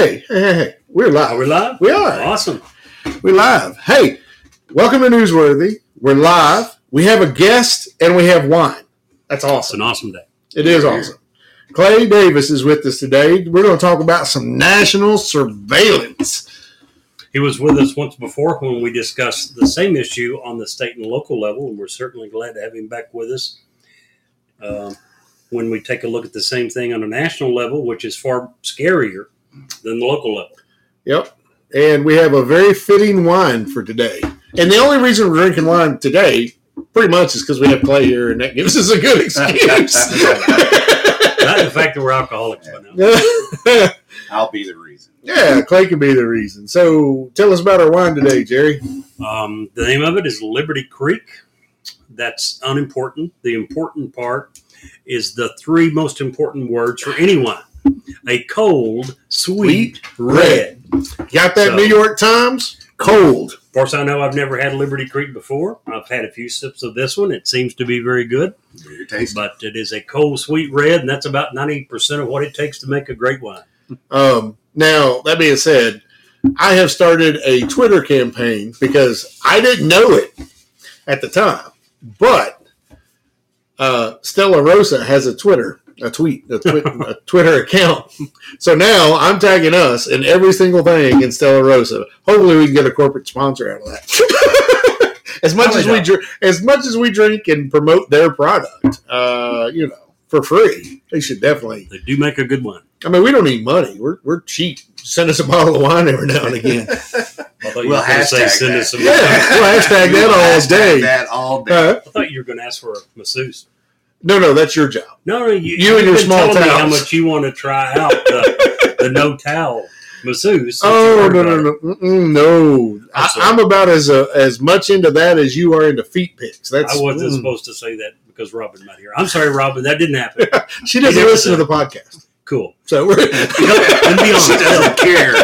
Hey, hey, hey, hey. We're live. We're we live? We are. Awesome. We're live. Hey, welcome to Newsworthy. We're live. We have a guest and we have wine. That's awesome. It's awesome. an awesome day. It is awesome. Clay Davis is with us today. We're going to talk about some national surveillance. He was with us once before when we discussed the same issue on the state and local level, and we're certainly glad to have him back with us. Um, when we take a look at the same thing on a national level, which is far scarier than the local level. Yep. And we have a very fitting wine for today. And the only reason we're drinking wine today, pretty much, is because we have Clay here, and that gives us a good excuse. Not the fact that we're alcoholics by now. I'll be the reason. yeah, Clay can be the reason. So tell us about our wine today, Jerry. Um, the name of it is Liberty Creek. That's unimportant. The important part is the three most important words for any wine a cold, sweet, red. Got that So- New York Times? Cold. Of course, I know I've never had Liberty Creek before. I've had a few sips of this one. It seems to be very good, Very tasty. but it is a cold, sweet red, and that's about 90% of what it takes to make a great wine. Um, now, that being said, I have started a Twitter campaign because I didn't know it at the time, but uh, Stella Rosa has a Twitter, a tweet, a, twi- a Twitter account. So now I'm tagging us in every single thing in Stella Rosa. Hopefully, we can get a corporate sponsor out of that. as much as we Probably dr- as much as we drink and promote their product, uh, you know, for free, they should definitely They do make a good one. I mean, we don't need money. We're, we're cheap. Send us a bottle of wine every now and again. I thought you We'll were going to say hashtag send that. us some. yeah, we'll hashtag We'll that all hashtag day. That all day. Uh, I thought you were going to ask for a masseuse. No, no, that's your job. No, no, you, You and your small me how much you want to try out the, the no towel masseuse. Oh no, no, no, Mm-mm, no! I, I'm about as uh as much into that as you are into feet pics. That's I wasn't mm. supposed to say that because Robin not here. I'm sorry, Robin. That didn't happen. She doesn't listen to the podcast, Cool. so we're And be honest. She doesn't care.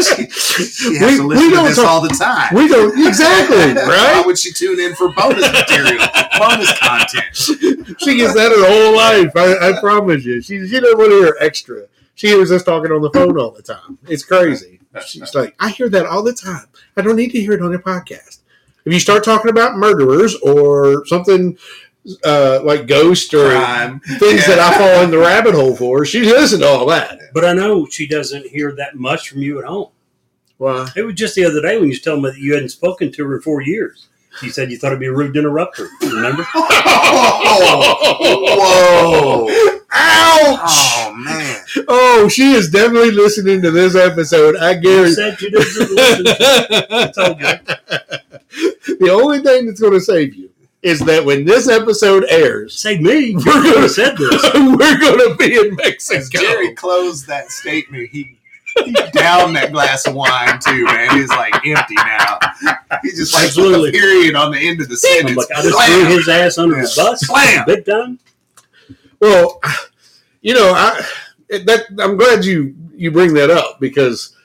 she, she has We- to listen to this talk- all the time. we don't exactly right. Why would she tune in for bonus material, bonus content? She gets that her whole life. I, I promise you. She she doesn't want to hear extra. She hears us talking on the phone all the time. It's crazy. She's like, I hear that all the time. I don't need to hear it on your podcast. If you start talking about murderers or something uh, like ghost or Crime. things that I fall in the rabbit hole for, she listens to all that. But I know she doesn't hear that much from you at home. Why? It was just the other day when you was telling me that you hadn't spoken to her in four years. You said you thought it'd be a rude interrupter. interrupt her. Remember? Whoa! Ouch! Oh man! Oh, she is definitely listening to this episode. I You guarantee. said you didn't listen. I told you. the only thing that's going to save you is that when this episode airs, Say me. You We're gonna- have said this. we're going to be in Mexico. As Mexico. Jerry closed that statement, he. He downed that glass of wine too, man. He's like empty now. He just like put Absolutely. a period on the end of the I'm sentence. like, I just Blam! threw his ass under Yeah. the bus. Slam. Big time. Well, you know, I that I'm glad you you bring that up because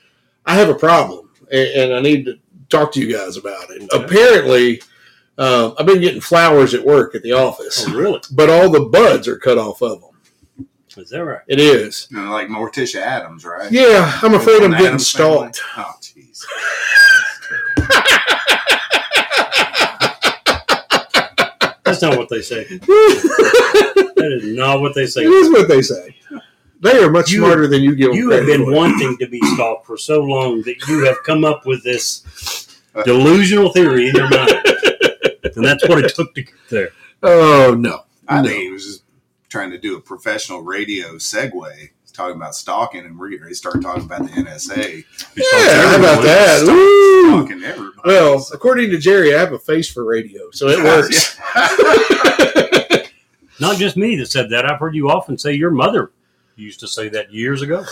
I have a problem and, and I need to talk to you guys about it. Okay. Apparently, uh, I've been getting flowers at work at the office, Oh, really? but all the buds are cut off of them. Is that right? It is. You know, like Morticia Addams, right? Yeah, I'm afraid I'm From the getting Addams family. stalked. Oh, jeez. That's not what they say. That is not what they say. It is what they say. They are much You- smarter than you give them You have been for. wanting to be stalked for so long that you have come up with this delusional theory in your mind. And that's what it took to get there. Oh no. I No. think he was just trying to do a professional radio segue. Talking about stalking, and we he started talking about the NSA. Yeah, how about that? Stalk- Stalking everybody. Well, according to Jerry, I have a face for radio, so it works. Not just me that said that. I've heard you often say your mother used to say that years ago.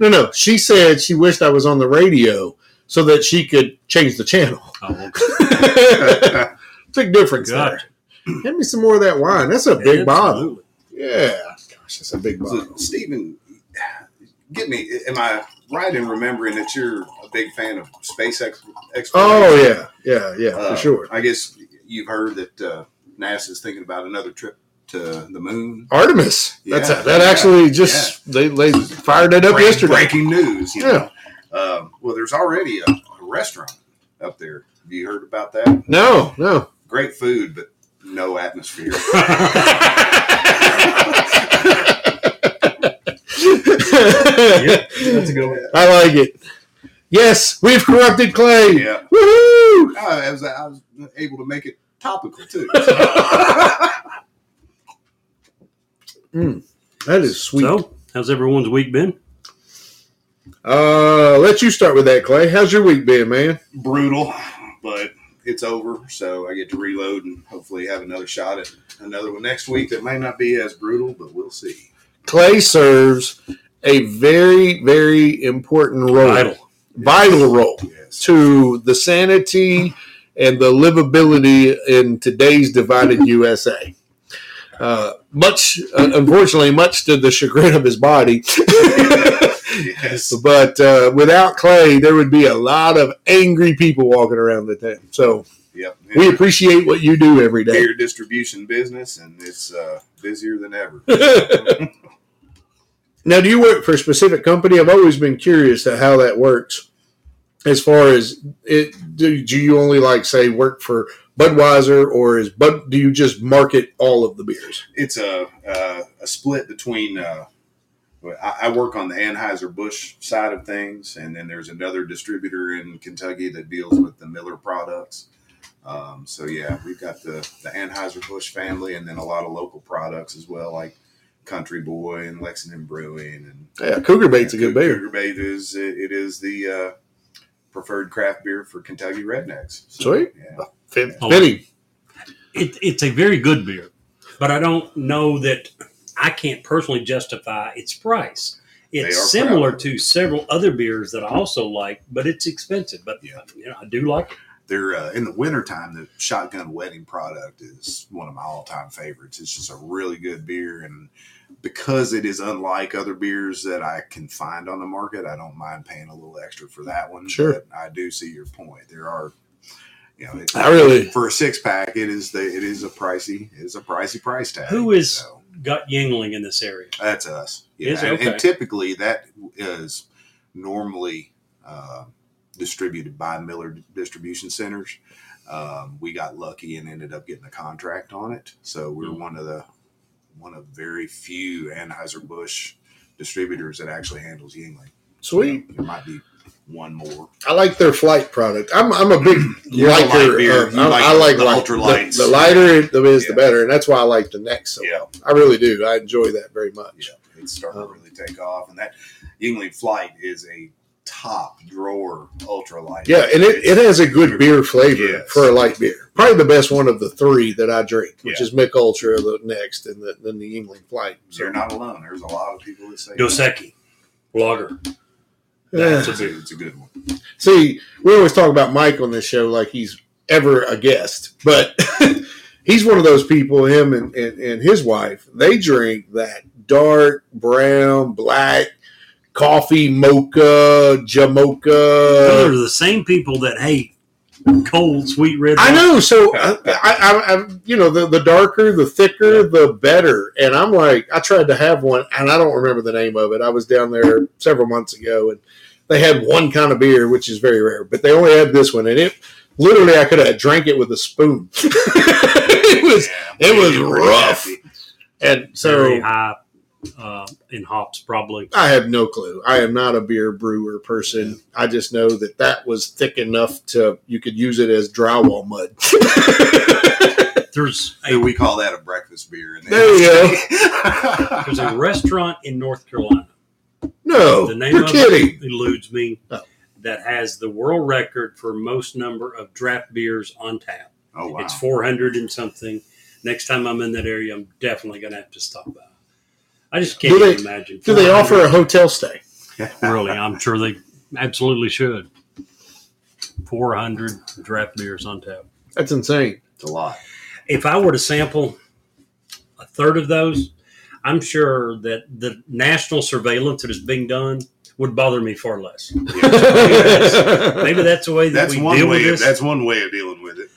No, no. She said she wished I was on the radio so that she could change the channel. Oh, okay. Big difference Gotcha. there. Give me some more of that wine. That's a big bottle. Yeah. Gosh, that's a big So, bottle. Stephen, get me. Am I right in remembering that you're a big fan of space ex- exploration? Oh yeah, yeah, yeah, Uh, for sure. I guess you've heard that uh, NASA's thinking about another trip to the moon. Artemis. That's Yeah, that yeah, actually just they they fired it up Break- yesterday. Breaking news. You Yeah. know? Um, well, there's already a, a restaurant up there. Have you heard about that? No, no. Great food, but no atmosphere. That's a good one. I like it. Yes, we've corrupted Clay. yeah. Woohoo! I was, I was able to make it topical too. That is sweet. So, how's everyone's week been? Uh, let you start with that, Clay. How's your week been, man? Brutal, but it's over, so I get to reload and hopefully have another shot at another one next week. That may not be as brutal, but we'll see. Clay serves a very, very important role, Vital. vital role Yes. to the sanity and the livability in today's divided USA. Uh, much, uh, unfortunately, much to the chagrin of his body. Yes. but uh, without Clay, there would be a lot of angry people walking around the town. So Yep. we appreciate what you do every day. beer distribution business, and it's uh, busier than ever. now, do you work for a specific company? I've always been curious to how that works. As far as it, do, do you only like say work for Budweiser, or is Bud? Do you just market all of the beers? it's a uh, a split between. Uh, I, I work on the Anheuser Busch side of things, and then there's another distributor in Kentucky that deals with the Miller products. Um, so yeah, we've got the the Anheuser Busch family, and then a lot of local products as well, like Country Boy and Lexington Brewing, and Yeah, Cougar Bait's a good beer. Cougar Bait is it, it is the uh, preferred craft beer for Kentucky rednecks. Sweet. Yeah. Fit, Oh. fitting. It, it's a very good beer, but I don't know that I can't personally justify its price. It's similar proud. to several other beers that I also like, but it's expensive. But Yeah. you know, I do like it. they're uh, in the wintertime the shotgun wedding product is one of my all-time favorites it's just a really good beer and because it is unlike other beers that i can find on the market i don't mind paying a little extra for that one Sure. but i do see your point there are you know it, I really- for a six-pack it is the it is a pricey it is a pricey price tag Who is- so Got Yuengling in this area. that's us yeah Is it? and, and typically that is normally uh, distributed by Miller Distribution Centers. Um, we got lucky and ended up getting a contract on it, so we're Mm. one of the one of very few Anheuser Busch distributors that actually handles Yuengling. Sweet. There might be one more. I like their flight product. I'm, I'm a big You're a light beer. of- You I, like I like the light. ultralights. The, the lighter it is, the better, and that's why I like the next. So Yeah, I really do. I enjoy that very much. yeah, it's starting Um, to really take off, and that Yuengling Flight is a top drawer ultralight. Yeah, and it, it has a good beer flavor Yes. for a light beer. Probably the best one of the three that I drink, which Yeah. is Mich Ultra the next, and the, then the Yuengling Flight. So. You're not alone. There's a lot of people that say Dos Equis, Lager. Yeah. That's a It's a, beer. it's a good one. See, we always talk about Mike on this show like he's ever a guest, but he's one of those people. Him and, and, and his wife, they drink that dark brown, black coffee mocha, Those jamocha. are the same people that hate cold, sweet red. I know. So I, I, I, I, you know, the, the darker, the thicker, the better. And I'm like, I tried to have one, and I don't remember the name of it. I was down there several months ago, and they had one kind of beer, which is very rare, but they only had this one, and it literally I could have drank it with a spoon. it was, Yeah, it was rough. happy. and Very so high uh, in hops, probably. I have no clue. I am not a beer brewer person. I just know that that was thick enough to you could use it as drywall mud. There's a we call that a breakfast beer. In the There you go. there's a restaurant in North Carolina. No, the name you're of kidding. it eludes me. Oh. That has the world record for most number of draft beers on tap. oh wow! It's 400 and something. Next time I'm in that area, I'm definitely going to have to stop by. I just can't Do they- even imagine. Do they offer a hotel stay? Really, I'm sure they absolutely should. 400 draft beers on tap. That's insane. It's a lot. If I were to sample a third of those, I'm sure that the national surveillance that is being done would bother me far less. Maybe that's the way that That's we one deal with way. Of, this. that's one way of dealing with it.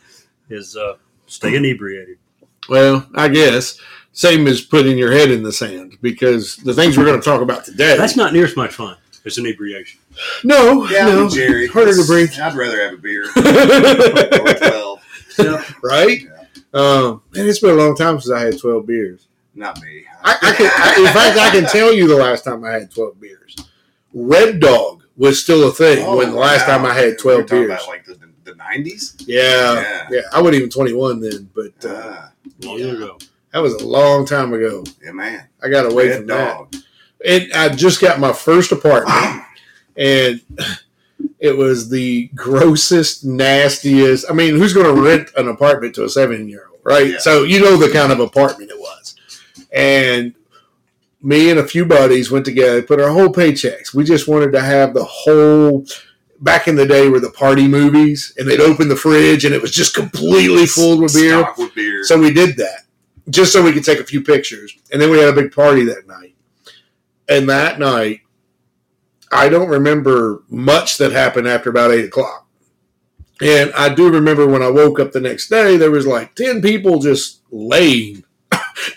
is uh, stay inebriated. well, I guess. same as putting your head in the sand because the things we're going to talk about today. That's not near as much fun as inebriation. no, Yeah, no, Jerry. harder to it's- breathe. I'd rather have a beer or twelve. right? Yeah. Um, man, it's been a long time since I had twelve beers. Not me. I, I can, I, in fact, I can tell you the last time I had twelve beers. Red Dog was still a thing Oh, when the last wow. time I had We're twelve beers. About like the the nineties. yeah, Yeah. yeah, I wasn't even twenty one then, but uh, Uh, Long Yeah. ago. that was a long time ago. yeah, man. I got away Red from that. And I just got my first apartment, and it was the grossest, nastiest. I mean, who's going to rent an apartment to a seven-year-old, right? Yeah. So you know the kind of apartment it was. And me and a few buddies went together, put our whole paychecks. We just wanted to have the whole. Back in the day, were the party movies, and they'd open the fridge, and it was just completely full with beer. With beer. So we did that just so we could take a few pictures. And then we had a big party that night. And that night, I don't remember much that happened after about eight o'clock. And I do remember when I woke up the next day, there was like 10 people just laying.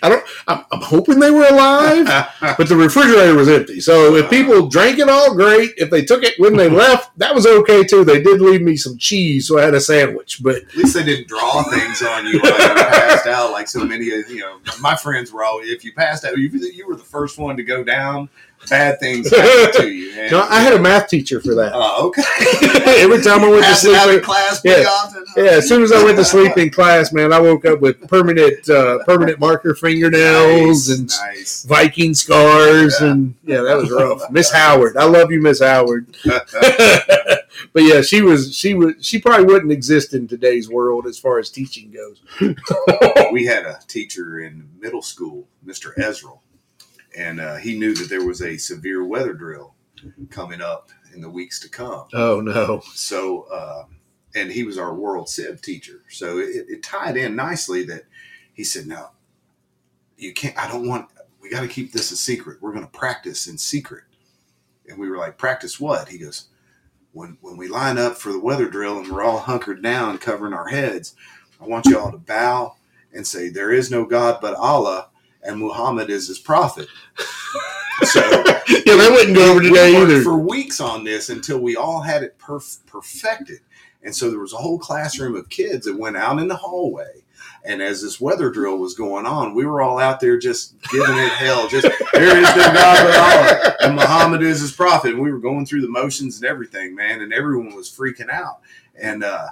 I don't, I'm, I'm hoping they were alive, but the refrigerator was empty. So if people drank it all, great. If they took it when they left, that was okay too. They did leave me some cheese, so I had a sandwich. But At least they didn't draw things on you while you passed out, like so many of you know. My friends were all. If you passed out, you, you were the first one to go down. Bad things happened to you. No, I had a math teacher for that. Uh, okay. Every time I went to sleep, in class Yeah. yeah, as soon as I went to sleep in class, man, I woke up with permanent uh, permanent marker fingernails Nice, and nice. Viking scars, Yeah. and yeah, that was rough. Miss Howard, I love you, Miss Howard. but yeah, she was she was she probably wouldn't exist in today's world as far as teaching goes. we had a teacher in middle school, Mr. Ezrel, and uh, he knew that there was a severe weather drill coming up in the weeks to come. Oh no, So, uh, and he was our world civ teacher. So it, it tied in nicely that he said, "No, you can't. I don't want. We got to keep this a secret. We're going to practice in secret." And we were like, "Practice what?" He goes, "When when we line up for the weather drill and we're all hunkered down, covering our heads, I want you all to bow and say, there is no God but Allah." And Muhammad is his prophet. So yeah, that wouldn't go over we today either. For weeks on this until we all had it perf- perfected. And so there was a whole classroom of kids that went out in the hallway. And as this weather drill was going on, we were all out there just giving it hell. Just there is no God but Allah, and Muhammad is his prophet. And we were going through the motions and everything, man. And everyone was freaking out, and uh,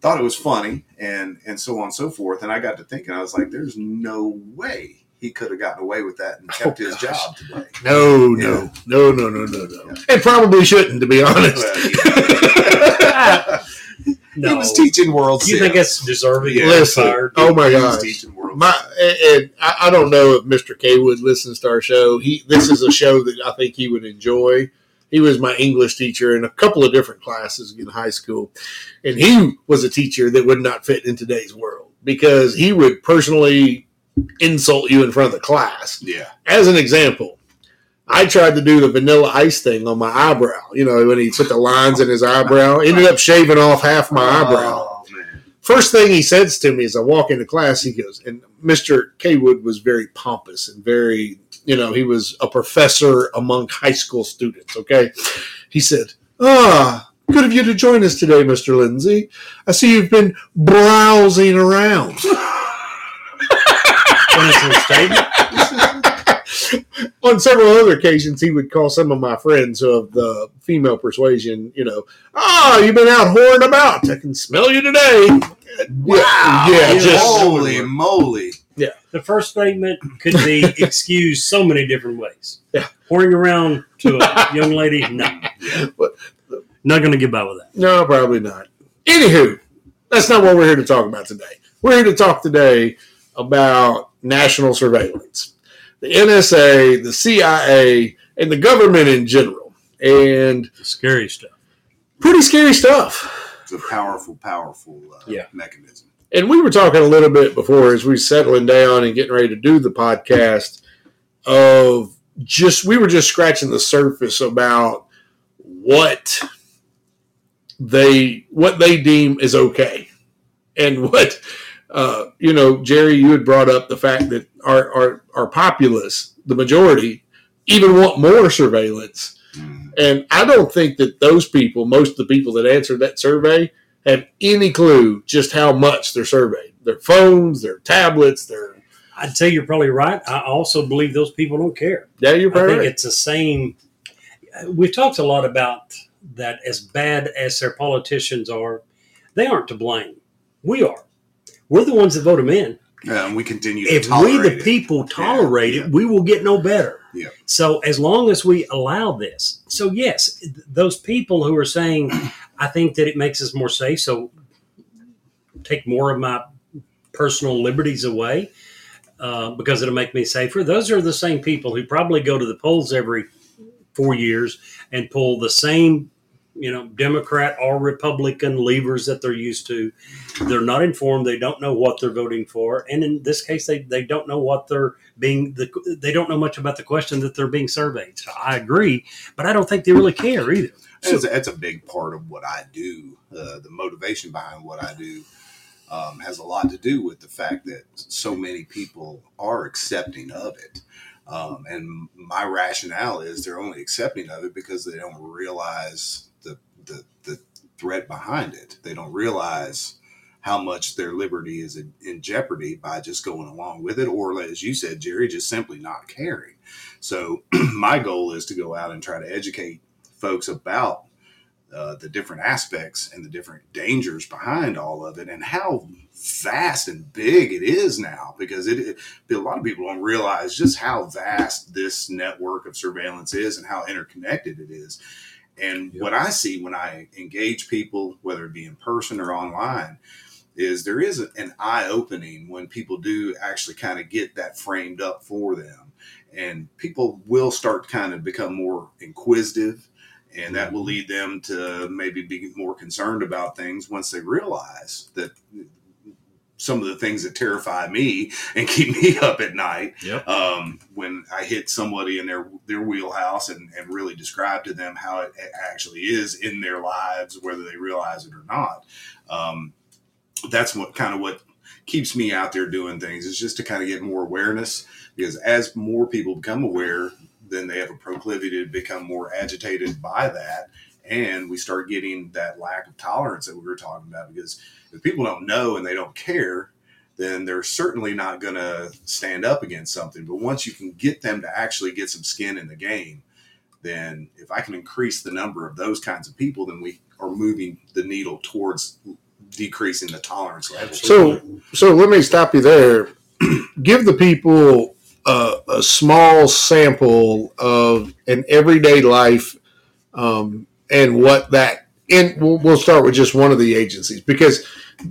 thought it was funny, and and so on and so forth. And I got to thinking, I was like, "There's no way he could have gotten away with that and oh, kept Oh, his gosh. job today." No, no, no, no, no, no, no, and probably shouldn't, to be honest. No. He was teaching world. you think it's deserving Yeah. of Listen, fired? oh my He was gosh. teaching world. My and and I, I don't know if Mr. Kaywood listens to our show. He this is a show that I think he would enjoy. He was my English teacher in a couple of different classes in high school, and he was a teacher that would not fit in today's world because he would personally insult you in front of the class. yeah, As an example, I tried to do the vanilla ice thing on my eyebrow. You know, when he put the lines in his eyebrow, ended up shaving off half my eyebrow. Oh. First thing he says to me as I walk into class, he goes, and Mr. Kaywood was very pompous and very, you know, he was a professor among high school students. Okay. He said, Ah, good of you to join us today, Mr. Lindsay. I see you've been browsing around. Innocent statement. On several other occasions, he would call some of my friends of the female persuasion, you know, ah, you've been out whoring about. I can smell you today. Wow! Yeah, just holy moly! Yeah. The first statement could be excused so many different ways. Yeah. Pouring around to a young lady, no. But- Not going to get by with that. No, probably not. Anywho, that's not what we're here to talk about today. We're here to talk today about national surveillance, the NSA, the CIA, and the government in general. And The scary stuff. pretty scary stuff. It's a powerful, powerful uh, Yeah. mechanism. And we were talking a little bit before as we were settling down and getting ready to do the podcast of just we were just scratching the surface about what they what they deem is okay and what uh, you know, Jerry, you had brought up the fact that our, our, our populace, the majority, even want more surveillance. Mhm. And I don't think that those people, most of the people that answered that survey, have any clue just how much they're surveyed. Their phones, their tablets, their I'd say you're probably right. I also believe those people don't care. yeah, you're probably I think right. it's the same. We've talked a lot about that. As bad as their politicians are, they aren't to blame. We are. We're the ones that vote them in. Yeah, and we continue to If we, the it. people, tolerate yeah. it, we will get no better. Yeah. So as long as we allow this, so yes, th- those people who are saying, I think that it makes us more safe. So take more of my personal liberties away uh, because it'll make me safer. Those are the same people who probably go to the polls every four years and pull the same, you know, Democrat or Republican levers that they're used to. They're not informed. They don't know what they're voting for, and in this case, they, they don't know what they're being. The, they don't know much about the question that they're being surveyed. So I agree, but I don't think they really care either. That's, that's a big part of what I do. Uh, the motivation behind what I do um, has a lot to do with the fact that so many people are accepting of it. Um, and my rationale is they're only accepting of it because they don't realize the, the, threat behind it. They don't realize how much their liberty is in, in jeopardy by just going along with it, or as you said, Jerry, just simply not caring. So, my goal is to go out and try to educate folks about uh, the different aspects and the different dangers behind all of it and how vast and big it is now because it, it a lot of people don't realize just how vast this network of surveillance is and how interconnected it is and what i see when i engage people whether it be in person or online is there is an eye opening when people do actually kind of get that framed up for them. And people will start to kind of become more inquisitive and that will mm-hmm. lead them to maybe be more concerned about things once they realize that some of the things that terrify me and keep me up at night Yep. um, when I hit somebody in their their wheelhouse and, and really describe to them how it actually is in their lives, whether they realize it or not. Um, that's what kind of what keeps me out there doing things is just to kind of get more awareness because as more people become aware, then they have a proclivity to become more agitated by that. And we start getting that lack of tolerance that we were talking about because if people don't know and they don't care, then they're certainly not going to stand up against something. But once you can get them to actually get some skin in the game, then if I can increase the number of those kinds of people, then we are moving the needle towards decreasing the tolerance level. So, so let me stop you there. Give the people a, a small sample of an everyday life, um, and what that. And we'll, we'll start with just one of the agencies because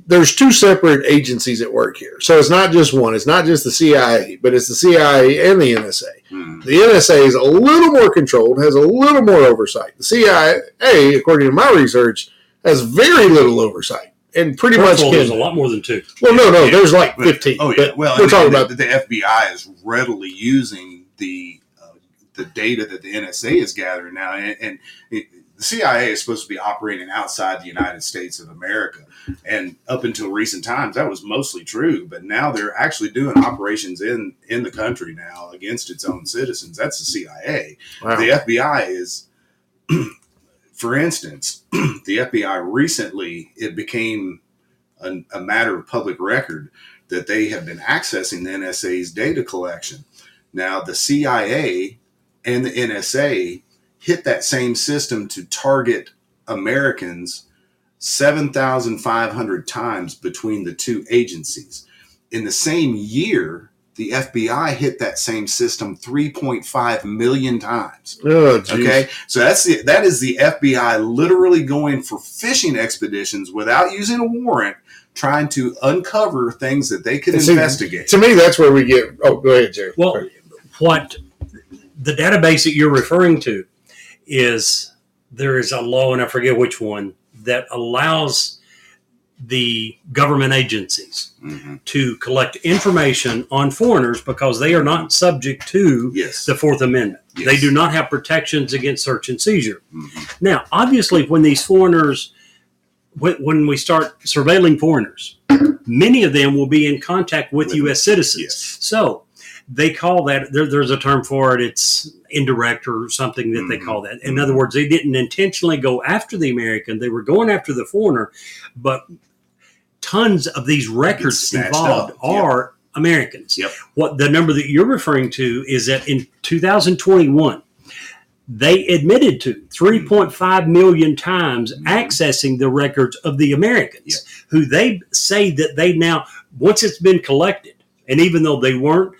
there's two separate agencies at work here. So it's not just one. It's not just the CIA, but it's the CIA and the NSA. Hmm. The NSA is a little more controlled, has a little more oversight. The CIA, according to my research, has very little oversight and pretty much First of all, there's a lot more than two. Well, no, no, Yeah. there's like 15. Oh yeah. Well, we're talking the, about the FBI is readily using the uh, the data that the NSA is gathering now, and, and it, the CIA is supposed to be operating outside the United States of America. And up until recent times, that was mostly true. But now they're actually doing operations in in the country now against its own citizens. That's the CIA. wow. The FBI is, for instance, the FBI recently it became a, a matter of public record that they have been accessing the NSA's data collection. Now, the CIA and the NSA hit that same system to target Americans 7,500 times between the two agencies. In the same year, the FBI hit that same system 3.5 million times. oh. Okay, so that's the, that is the FBI literally going for fishing expeditions without using a warrant, trying to uncover things that they could see, investigate. To me, that's where we get. Oh, go ahead, Jerry. Well, what the database that you're referring to is there is a law, and I forget which one, that allows the government agencies Mhm. to collect information on foreigners because they are not subject to Yes. the Fourth Amendment. Yes. They do not have protections against search and seizure. Mhm. Now, obviously, when these foreigners when, when we start surveilling foreigners, many of them will be in contact with With- U.S. citizens. Yes. So they call that there, there's a term for it. It's indirect or something that they Mhm. call that. In other words, they didn't intentionally go after the American; they were going after the foreigner. But tons of these records involved are Americans. Yep. What the number that you're referring to is that in 2021 they admitted to 3.5 million times Mhm. accessing the records of the Americans who they say that they now once it's been collected and even though they weren't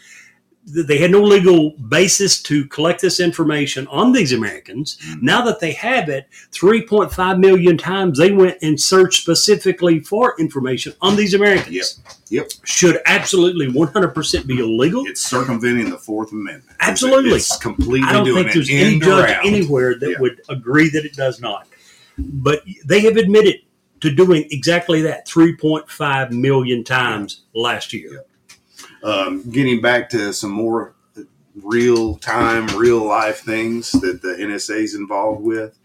they had no legal basis to collect this information on these Americans. Mhm. Now that they have it, 3.5 million times they went and searched specifically for information on these Americans. Yep. Yep. Should absolutely 100% be illegal. It's circumventing the Fourth Amendment. Absolutely. It's completely I don't think there's any judge around. anywhere that Yeah. would agree that it does not. But they have admitted to doing exactly that 3.5 million times last year. Um, getting back to some more real time, real life things that the NSA is involved with,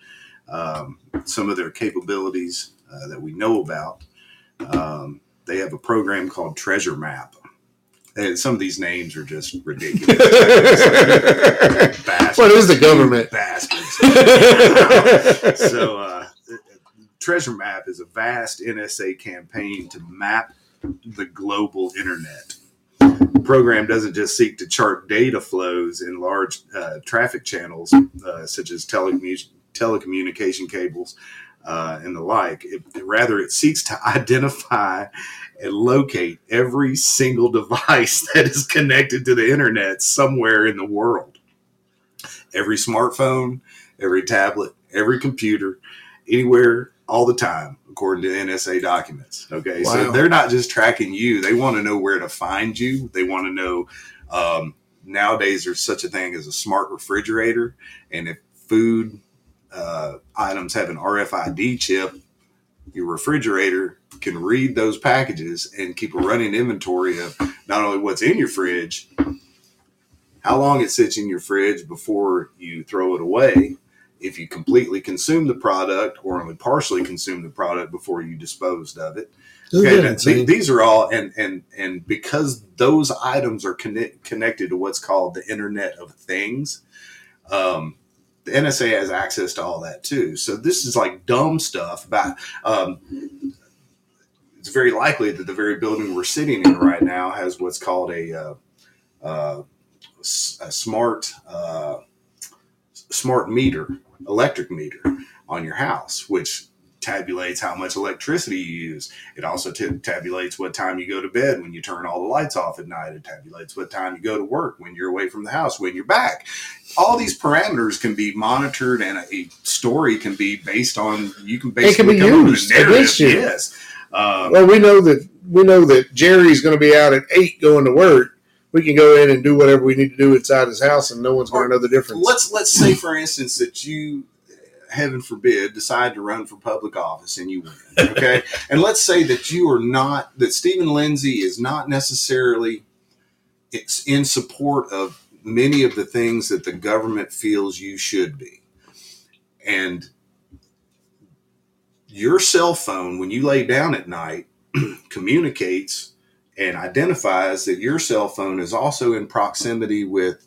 um, some of their capabilities uh, that we know about. Um, they have a program called Treasure Map. And some of these names are just ridiculous. Bastards. What is the government? Bastards. so, uh, Treasure Map is a vast NSA campaign to map the global internet. Program doesn't just seek to chart data flows in large uh, traffic channels, uh, such as telecommu- telecommunication cables uh, and the like. It, rather, it seeks to identify and locate every single device that is connected to the internet somewhere in the world. Every smartphone, every tablet, every computer, anywhere, all the time, according to NSA documents. Okay, so they're not just tracking you; they want to know where to find you. They want to know. Um, nowadays, there's such a thing as a smart refrigerator, and if food uh, items have an RFID chip, your refrigerator can read those packages and keep a running inventory of not only what's in your fridge, how long it sits in your fridge before you throw it away, if you completely consume the product or only partially consume the product before you disposed of it. Okay, insane? th- these are all and and and because those items are connect, connected to what's called the Internet of Things, um, the NSA has access to all that too. So this is like dumb stuff about. Um, it's very likely that the very building we're sitting in right now has what's called a uh, uh, a smart uh, smart meter, electric meter on your house, which tabulates how much electricity you use. It also t- tabulates what time you go to bed when you turn all the lights off at night. It tabulates what time you go to work when you're away from the house, when you're back. All these parameters can be monitored, and a story can be based on. You can basically be up with a used against you. Yes. Um, well, we know that we know that Jerry's going to be out at eight going to work. We can go in and do whatever we need to do inside his house, and no one's going to know the difference. let's let's say for instance that you heaven forbid decide to run for public office and you win okay? And let's say that you are not that stephen lindsay is not necessarily it's in support of many of the things that the government feels you should be. And your cell phone when you lay down at night communicates and identifies that your cell phone is also in proximity with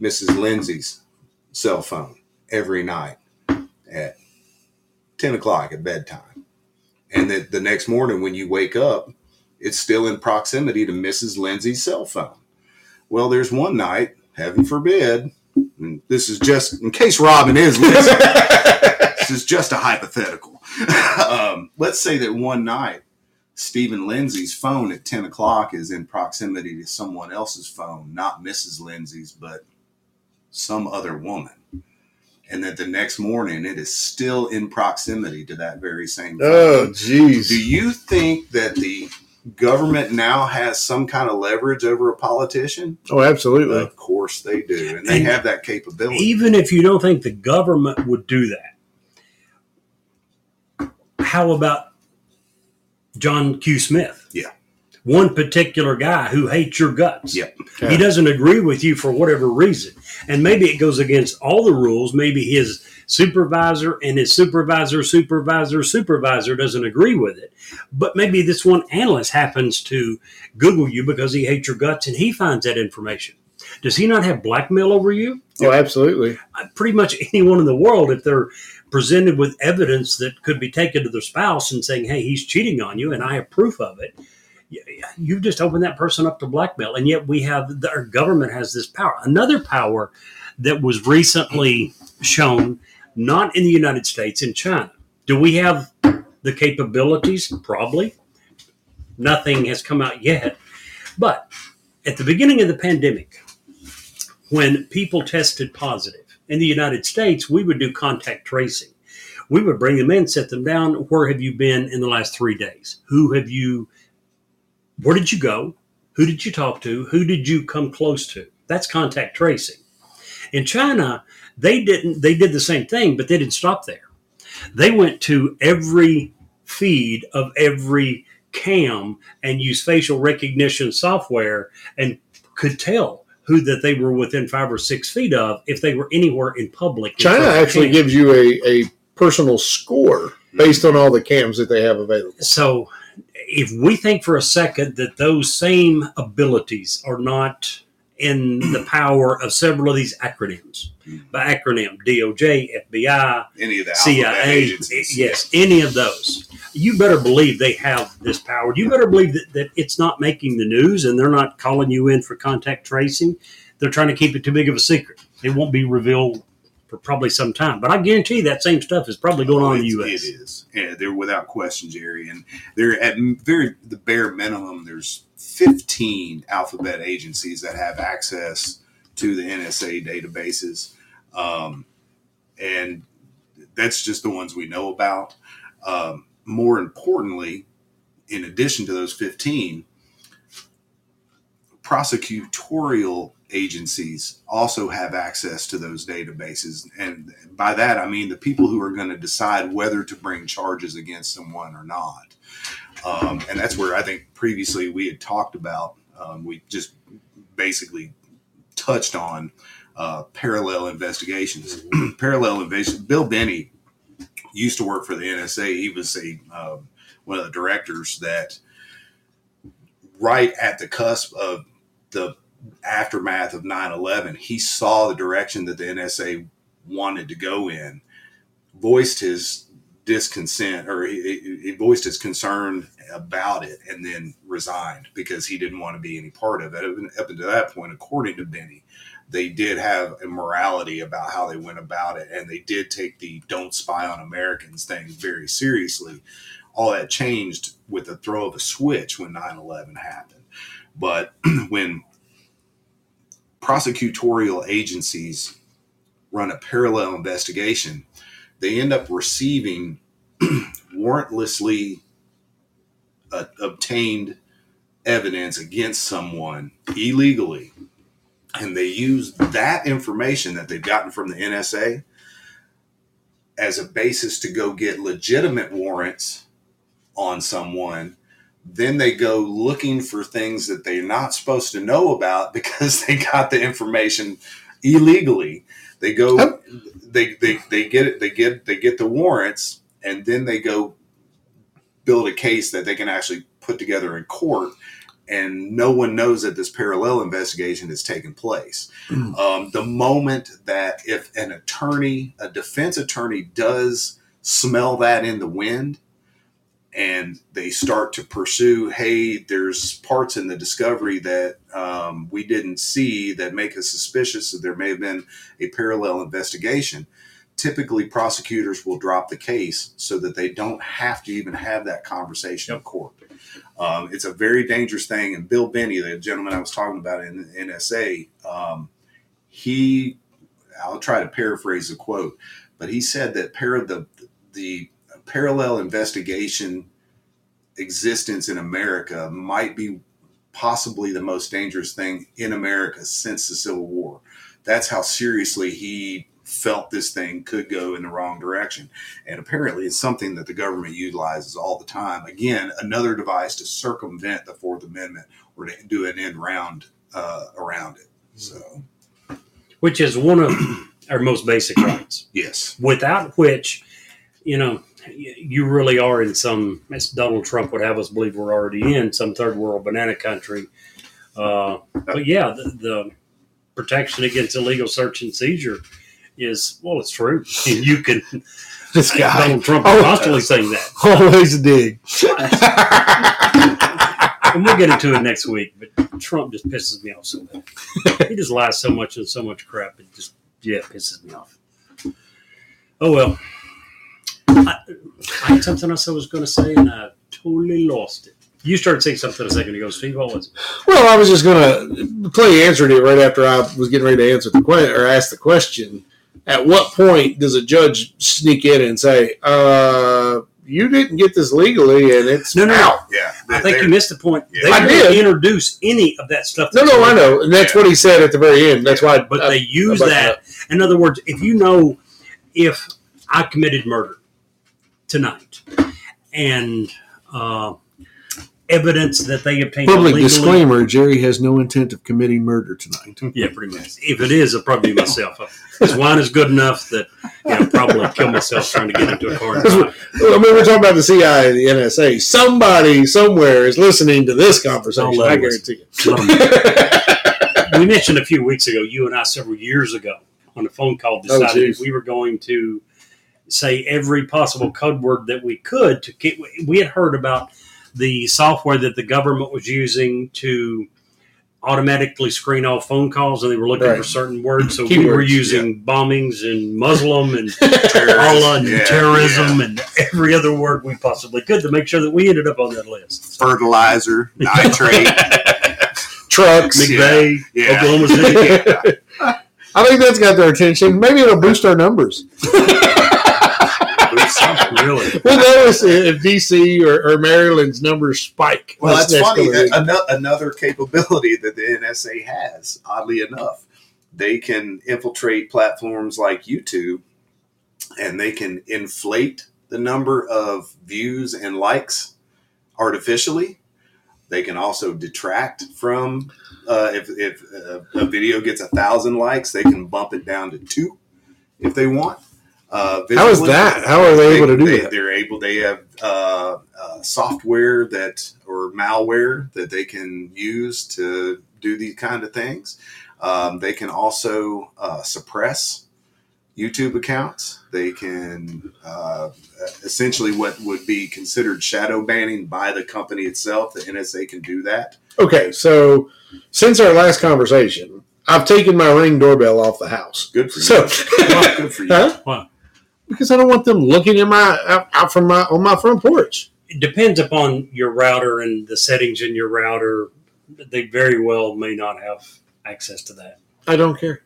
Mrs. Lindsay's cell phone every night at 10 o'clock at bedtime. And that the next morning when you wake up, it's still in proximity to Mrs. Lindsay's cell phone. Well, there's one night, heaven forbid, and this is just in case Robin is listening, this is just a hypothetical. um, let's say that one night, Stephen Lindsay's phone at 10 o'clock is in proximity to someone else's phone, not Mrs. Lindsay's, but some other woman. And that the next morning it is still in proximity to that very same phone. oh, jeez. Do you think that the government now has some kind of leverage over a politician? Oh, absolutely. Of course they do. And they And have that capability. Even if you don't think the government would do that, how about John Q. Smith? Yeah. One particular guy who hates your guts. Yep. He doesn't agree with you for whatever reason. And maybe it goes against all the rules. Maybe his supervisor and his supervisor, supervisor, supervisor doesn't agree with it. But maybe this one analyst happens to Google you because he hates your guts and he finds that information. Does he not have blackmail over you? Oh, absolutely. Uh, Pretty much anyone in the world, if they're presented with evidence that could be taken to their spouse and saying, hey, he's cheating on you and I have proof of it, you've just opened that person up to blackmail. And yet we have, the, our government has this power. Another power that was recently shown, not in the United States, in China. Do we have the capabilities? Probably. Nothing has come out yet. But at the beginning of the pandemic, when people tested positive in the United States, we would do contact tracing. We would bring them in, set them down. Where have you been in the last three days? Who have you, where did you go? Who did you talk to? Who did you come close to? That's contact tracing. In China, they didn't, they did the same thing, but they didn't stop there. They went to every feed of every cam and used facial recognition software and could tell who that they were within five or six feet of if they were anywhere in public. China actually gives you a, a personal score hmm. based on all the cams that they have available. So if we think for a second that those same abilities are not in the power of several of these acronyms, by acronym DOJ, FBI, Any of the CIA, agencies. Eh, yes, any of those, you better believe they have this power. You better believe that, that it's not making the news and they're not calling you in for contact tracing. They're trying to keep it too big of a secret. It won't be revealed for probably some time. But I guarantee that same stuff is probably going on in the U.S. It is. Yeah, they're without question, Jerry. And they're at very the bare minimum. There's 15 alphabet agencies that have access to the NSA databases, um, and that's just the ones we know about. Um, more importantly, in addition to those 15, prosecutorial agencies also have access to those databases. And by that, I mean the people who are going to decide whether to bring charges against someone or not. Um, and that's where I think previously we had talked about, um, we just basically touched on uh, parallel investigations. parallel investigation. Bill Binney used to work for the NSA. He was a um, one of the directors that right at the cusp of the aftermath of 9-11 he saw the direction that the nsa wanted to go in voiced his disconsent or he, he voiced his concern about it and then resigned because he didn't want to be any part of it. Up until that point according to binney they did have a morality about how they went about it and they did take the don't spy on americans thing very seriously. All that changed with the throw of a switch when 9-11 happened. But when prosecutorial agencies run a parallel investigation, they end up receiving warrantlessly uh, obtained evidence against someone illegally. And they use that information that they've gotten from the NSA as a basis to go get legitimate warrants on someone then they go looking for things that they're not supposed to know about because they got the information illegally. They go, Oh. they, they, they get it, they get, they get the warrants and then they go build a case that they can actually put together in court. And no one knows that this parallel investigation has taken place. Mm. Um, the moment that if an attorney, a defense attorney, does smell that in the wind, and they start to pursue hey there's parts in the discovery that um, we didn't see that make us suspicious that there may have been a parallel investigation. Typically prosecutors will drop the case so that they don't have to even have that conversation in court. Um, it's a very dangerous thing and bill binney the gentleman i was talking about in the nsa um, he i'll try to paraphrase the quote but he said that para, the, the parallel investigation existence in America might be possibly the most dangerous thing in America since the Civil War. That's how seriously he felt this thing could go in the wrong direction. And apparently, it's something that the government utilizes all the time. Again, another device to circumvent the Fourth Amendment or to do an end round uh, around it. So, which is one of our most basic rights. Yes. Without which, you know, you really are in some, as Donald Trump would have us believe we're already in some third world banana country. Uh, but yeah, the, the protection against illegal search and seizure is, well, it's true. And you can, This guy Donald Trump is constantly saying that. always dig. And we'll get into it next week, but Trump just pisses me off so bad. he just lies so much and so much crap. It just, yeah, pisses me off. Oh, well. I, I had something else I was going to say, and I totally lost it. You started saying something a second ago, Steve. What was it? Well, I was just gonna play answered it right after I was getting ready to answer the question or ask the question. At what point does a judge sneak in and say, "Uh, you didn't get this legally, and it's No, no, no. out"? Yeah. I think you missed the point. Yeah. They I didn't did. introduce any of that stuff. No, no, I know, and that's Yeah. what he said at the very end. That's why. But I- they use I- that. In other words, if you know if I committed murder tonight and uh, evidence that they obtained Public illegally, disclaimer: Jerry has no intent of committing murder tonight. Yeah, pretty much. If it is, it'll probably be myself. This wine is good enough that you know probably kill myself trying to get into a car. I mean, we're talking about the CIA, the NSA. Somebody somewhere is listening to this conversation. I guarantee you. we mentioned a few weeks ago, you and I, several years ago, on a phone call, Oh, decided geez. we were going to say every possible code word that we could to get. We had heard about the software that the government was using to automatically screen all phone calls, and they were looking Right. for certain words. So we were Keywords, using bombings and Muslim and Allah and Yeah, terrorism and every other word we possibly could to make sure that we ended up on that list. fertilizer, nitrate. Trucks. McVeigh, Yeah. Oklahoma City. I think that's got their attention. Maybe it'll boost our numbers. Really? We'll notice if DC or, or Maryland's numbers spike. Well, this that's funny. couple of Another capability that the NSA has, oddly enough, they can infiltrate platforms like YouTube and they can inflate the number of views and likes artificially. They can also detract from uh, if, if uh, a video gets a thousand likes, they can bump it down to two if they want. Uh, How is that? How are they able to do they, that? They're able. They have uh, uh, software that or malware that they can use to do these kind of things. Um, they can also uh, suppress YouTube accounts. They can uh, essentially what would be considered shadow banning by the company itself. The NSA can do that. Okay, so since our last conversation, I've taken my ring doorbell off the house. Good for you. So, Well, good for you. Huh? Wow. Because I don't want them looking in my out, out from my on my front porch. It depends upon your router and the settings in your router. They very well may not have access to that. I don't care.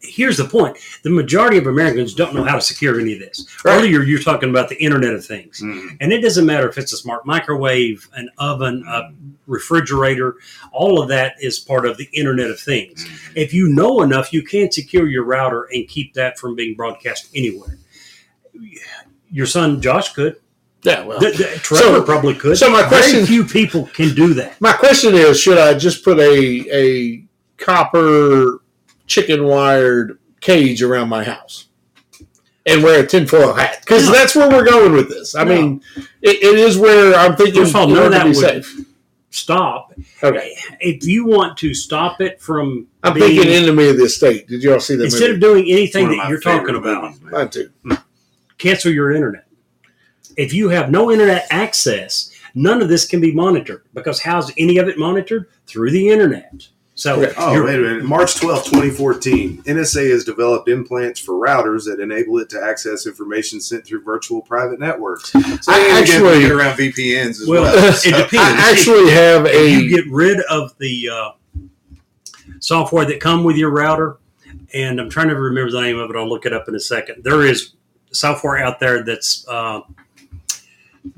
Here's the point: the majority of Americans don't know how to secure any of this. Right. Earlier, you're talking about the Internet of Things, Mhm. and it doesn't matter if it's a smart microwave, an oven, a refrigerator. All of that is part of the Internet of Things. Mhm. If you know enough, you can secure your router and keep that from being broadcast anywhere. Your son Josh could. Yeah, well, The- the- Trevor So- probably could. so my question- Very few people can do that. my question is: Should I just put a a copper chicken wired cage around my house and wear a tinfoil hat? Because No. that's where we're going with this. I No. mean, it, it is where I'm thinking First of all, none of that be would safe. stop. Okay, If you want to stop it from I'm being, thinking enemy of the state. Did you all see that instead movie? of doing anything that you're talking about, movies, man. Mine too. Hmm. Cancel your internet. If you have no internet access, none of this can be monitored because how's any of it monitored? Through the internet. So Okay. Oh, wait a minute. March twelfth, 2014. NSA has developed implants for routers that enable it to access information sent through virtual private networks. So I actually actually- get around VPNs as Well, well. it depends. I actually have if a you get rid of the uh, software that come with your router, and I'm trying to remember the name of it. I'll look it up in a second. There is software out there that's uh,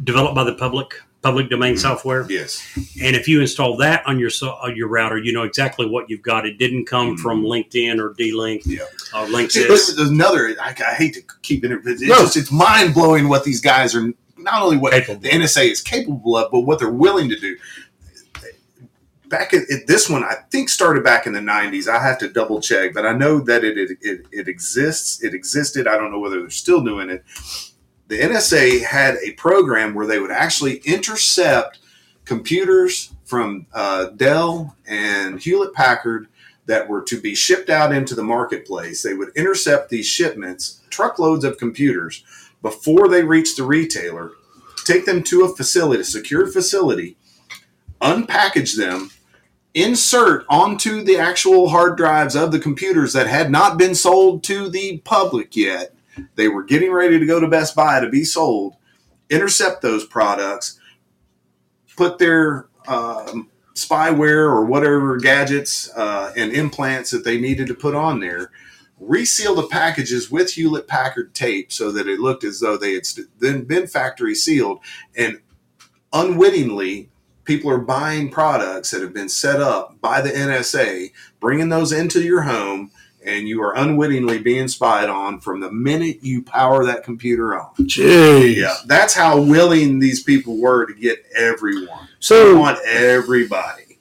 developed by the public, public domain software, yes. and if you install that on your on your router, you know exactly what you've got. It didn't come Mhm. from LinkedIn or D-Link Yeah. or This Linksys. is another. I, I hate to keep it. It's No. just it's mind blowing what these guys are. Not only what Capable. the NSA is capable of, but what they're willing to do. Back at this one, I think started back in the '90s. I have to double check, but I know that it it, it it exists. It existed. I don't know whether they're still doing it. The NSA had a program where they would actually intercept computers from uh, Dell and Hewlett Packard that were to be shipped out into the marketplace. They would intercept these shipments, truckloads of computers, before they reached the retailer, take them to a facility, a secured facility, unpackage them, insert onto the actual hard drives of the computers that had not been sold to the public yet. They were getting ready to go to Best Buy to be sold, intercept those products, put their um, spyware or whatever gadgets uh, and implants that they needed to put on there, reseal the packages with Hewlett Packard tape so that it looked as though they had then been factory sealed, and unwittingly. People are buying products that have been set up by the NSA, bringing those into your home, and you are unwittingly being spied on from the minute you power that computer on. Jeez. Yeah, that's how willing these people were to get everyone. So They So want everybody.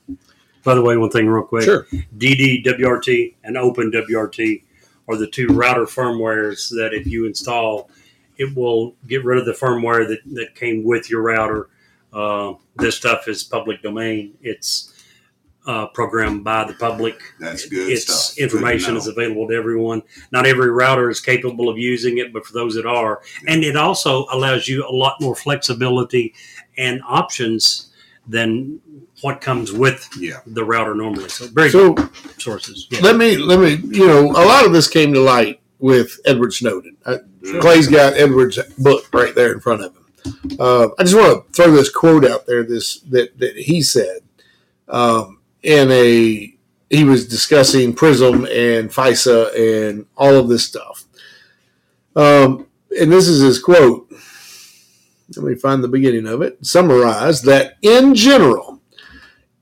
By the way, one thing real quick. sure. DD-WRT and OpenWRT are the two router firmwares that if you install, it will get rid of the firmware that, that came with your router. Uh, this stuff is public domain. It's uh, programmed by the public. That's good its stuff. Good information know. is available to everyone. Not every router is capable of using it, but for those that are, and it also allows you a lot more flexibility and options than what comes with Yeah. the router normally. So very So good sources. Yeah. let me let me you know a lot of this came to light with Edward Snowden. I, Clay's got Edward's book right there in front of him. Uh, I just want to throw this quote out there. This that that he said um, in a he was discussing Prism and FISA and all of this stuff. Um, and this is his quote. Let me find the beginning of it. Summarize that in general,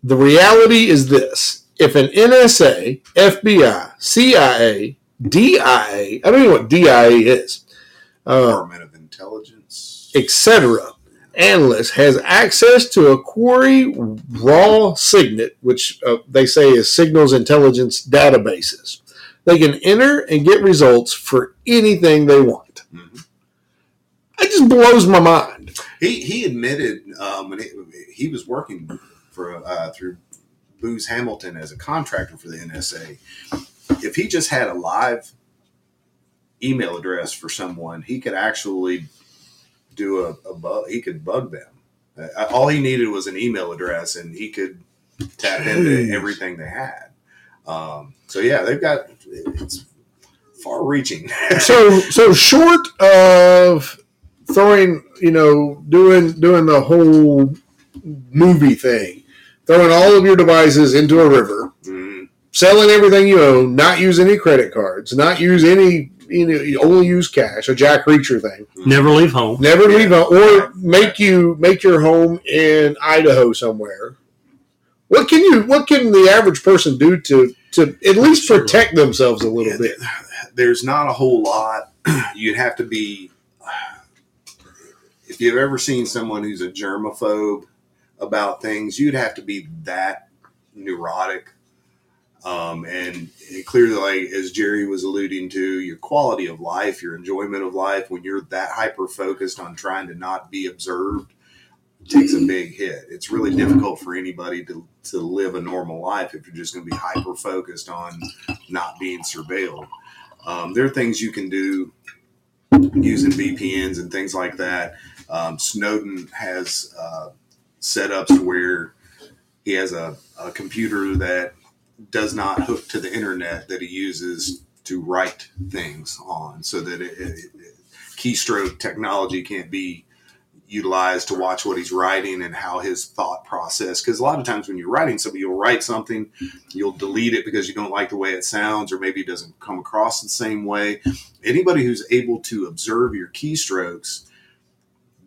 the reality is this: if an NSA, FBI, CIA, DIA, I don't even know what DIA is, uh, Department of Intelligence. Etc., analyst has access to a query raw SIGINT, which uh, they say is signals intelligence databases. They can enter and get results for anything they want. Mhm. It just blows my mind. He he admitted um, when he, he was working for uh, through Booz Hamilton as a contractor for the NSA. If he just had a live email address for someone, he could actually do a, a bug. He could bug them. All he needed was an email address, and he could tap Jeez. into everything they had. Um, so yeah, they've got it's far-reaching. so so short of throwing you know doing doing the whole movie thing throwing all of your devices into a river Mhm. selling everything you own not use any credit cards not use any you know you only use cash a jack reacher thing Never leave home. never Yeah. leave home or make you make your home in idaho somewhere what can you what can the average person do to to at least Sure. protect themselves a little Yeah, bit there's not a whole lot. You'd have to be. If you've ever seen someone who's a germaphobe about things, you'd have to be that neurotic. Um, and clearly, like as Jerry was alluding to, your quality of life, your enjoyment of life, when you're that hyper focused on trying to not be observed, takes a big hit. It's really difficult for anybody to, to live a normal life if you're just going to be hyper focused on not being surveilled. Um, there are things you can do using VPNs and things like that. Um, Snowden has uh, setups where he has a, a computer that does not hook to the internet that he uses to write things on, so that it, it, it- keystroke technology can't be utilized to watch what he's writing and how his thought process. Because a lot of times when you're writing something, you'll write something, you'll delete it because you don't like the way it sounds, or maybe it doesn't come across the same way. Anybody who's able to observe your keystrokes,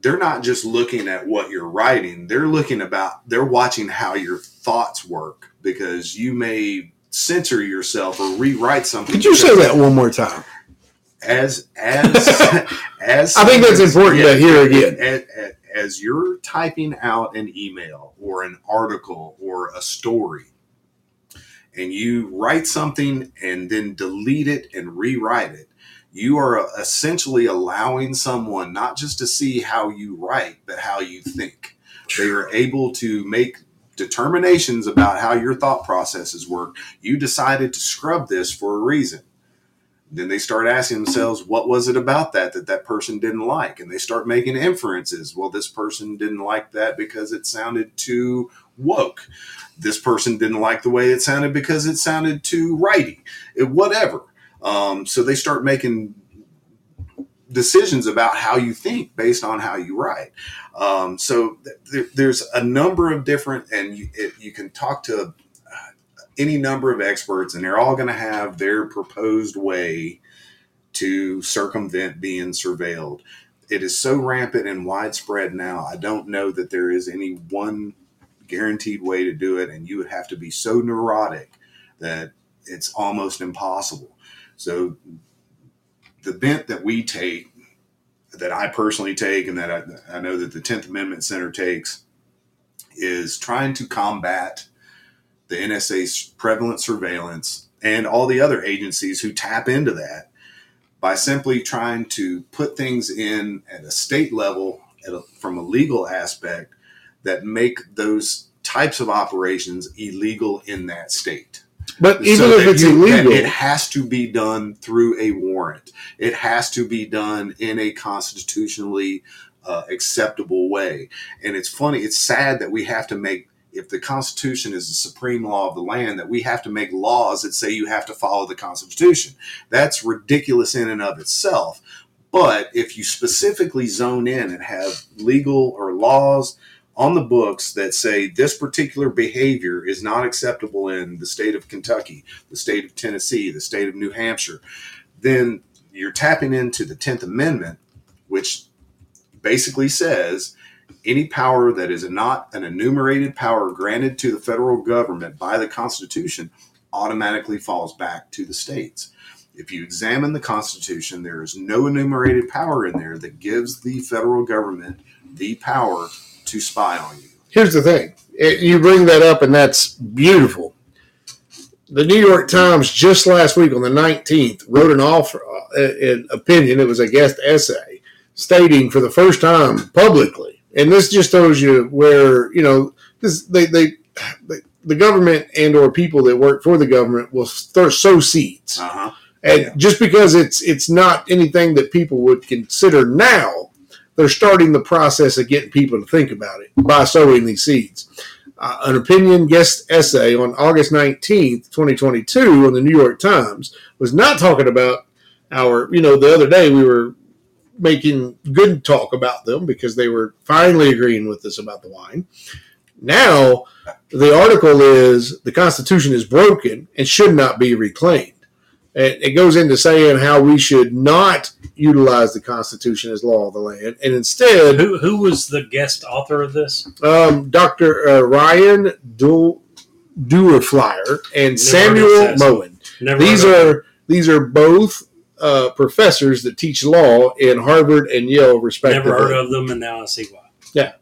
they're not just looking at what you're writing, they're looking about, they're watching how your thoughts work because you may censor yourself or rewrite something. could you say that one more time as as as I think that's important to hear again. As, as, as you're typing out an email or an article or a story, and you write something and then delete it and rewrite it, you are essentially allowing someone not just to see how you write, but how you think. They are able to make determinations about how your thought processes work. You decided to scrub this for a reason. Then they start asking themselves, what was it about that that that person didn't like? And they start making inferences. Well, this person didn't like that because it sounded too woke. This person didn't like the way it sounded because it sounded too righty. It, whatever. Um, so they start making decisions about how you think based on how you write. Um, so th- there's a number of different, and you, it, you can talk to uh, any number of experts, and they're all going to have their proposed way to circumvent being surveilled. It is so rampant and widespread now. I don't know that there is any one guaranteed way to do it, and you would have to be so neurotic that it's almost impossible. So the bent that we take, that I personally take, and that I, I know that the 10th Amendment Center takes, is trying to combat the NSA's prevalent surveillance and all the other agencies who tap into that by simply trying to put things in at a state level a, from a legal aspect that make those types of operations illegal in that state. But even So if it's you- illegal, it has to be done through a warrant. It has to be done in a constitutionally uh, acceptable way. And it's funny, it's sad that we have to make, if the Constitution is the supreme law of the land, that we have to make laws that say you have to follow the Constitution. That's ridiculous in and of itself. But if you specifically zone in and have legal or laws on the books that say this particular behavior is not acceptable in the state of Kentucky, the state of Tennessee, the state of New Hampshire, then you're tapping into the 10th Amendment, which basically says any power that is not an enumerated power granted to the federal government by the Constitution automatically falls back to the states. If you examine the Constitution, there is no enumerated power in there that gives the federal government the power to spy on you. here's the thing. It- you bring that up, and that's beautiful. The New York Times just last week on the 19th wrote an offer, uh, an opinion. It was a guest essay stating for the first time publicly, and this just shows you where you know this they they. they the government and or people that work for the government will start sow seeds Uh huh. and Yeah. just because it's it's not anything that people would consider now, they're starting the process of getting people to think about it by sowing these seeds. Uh, an opinion guest essay on August 19th, 2022, on the New York Times was not talking about our, you know, the other day we were making good talk about them because they were finally agreeing with us about the wine. Now, the article is the Constitution is broken and should not be reclaimed. It, it goes into saying how we should not utilize the Constitution as law of the land, and instead, Who who was the guest author of this? um, Dr. Uh, Ryan du- Doerfler and Never Samuel. Moyn. Never These are these are both uh, professors that teach law in Harvard and Yale, respectively. never heard of them, and now I see why. Yeah,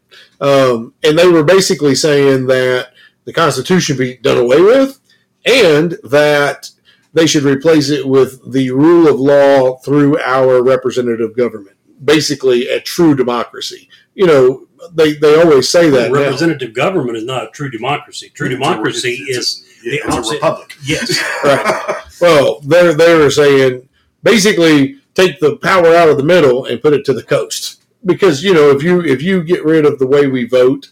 um, and they were basically saying that the Constitution be done away with, and that they should replace it with the rule of law through our representative government. Basically, a true democracy. You know, they, they always say that. now. representative government is not a true democracy. True It's a- democracy it's- it's is Yeah, the a opposite- republic. yes. Right. Well, they're they were saying basically take the power out of the middle and put it to the coast because you know if you if you get rid of the way we vote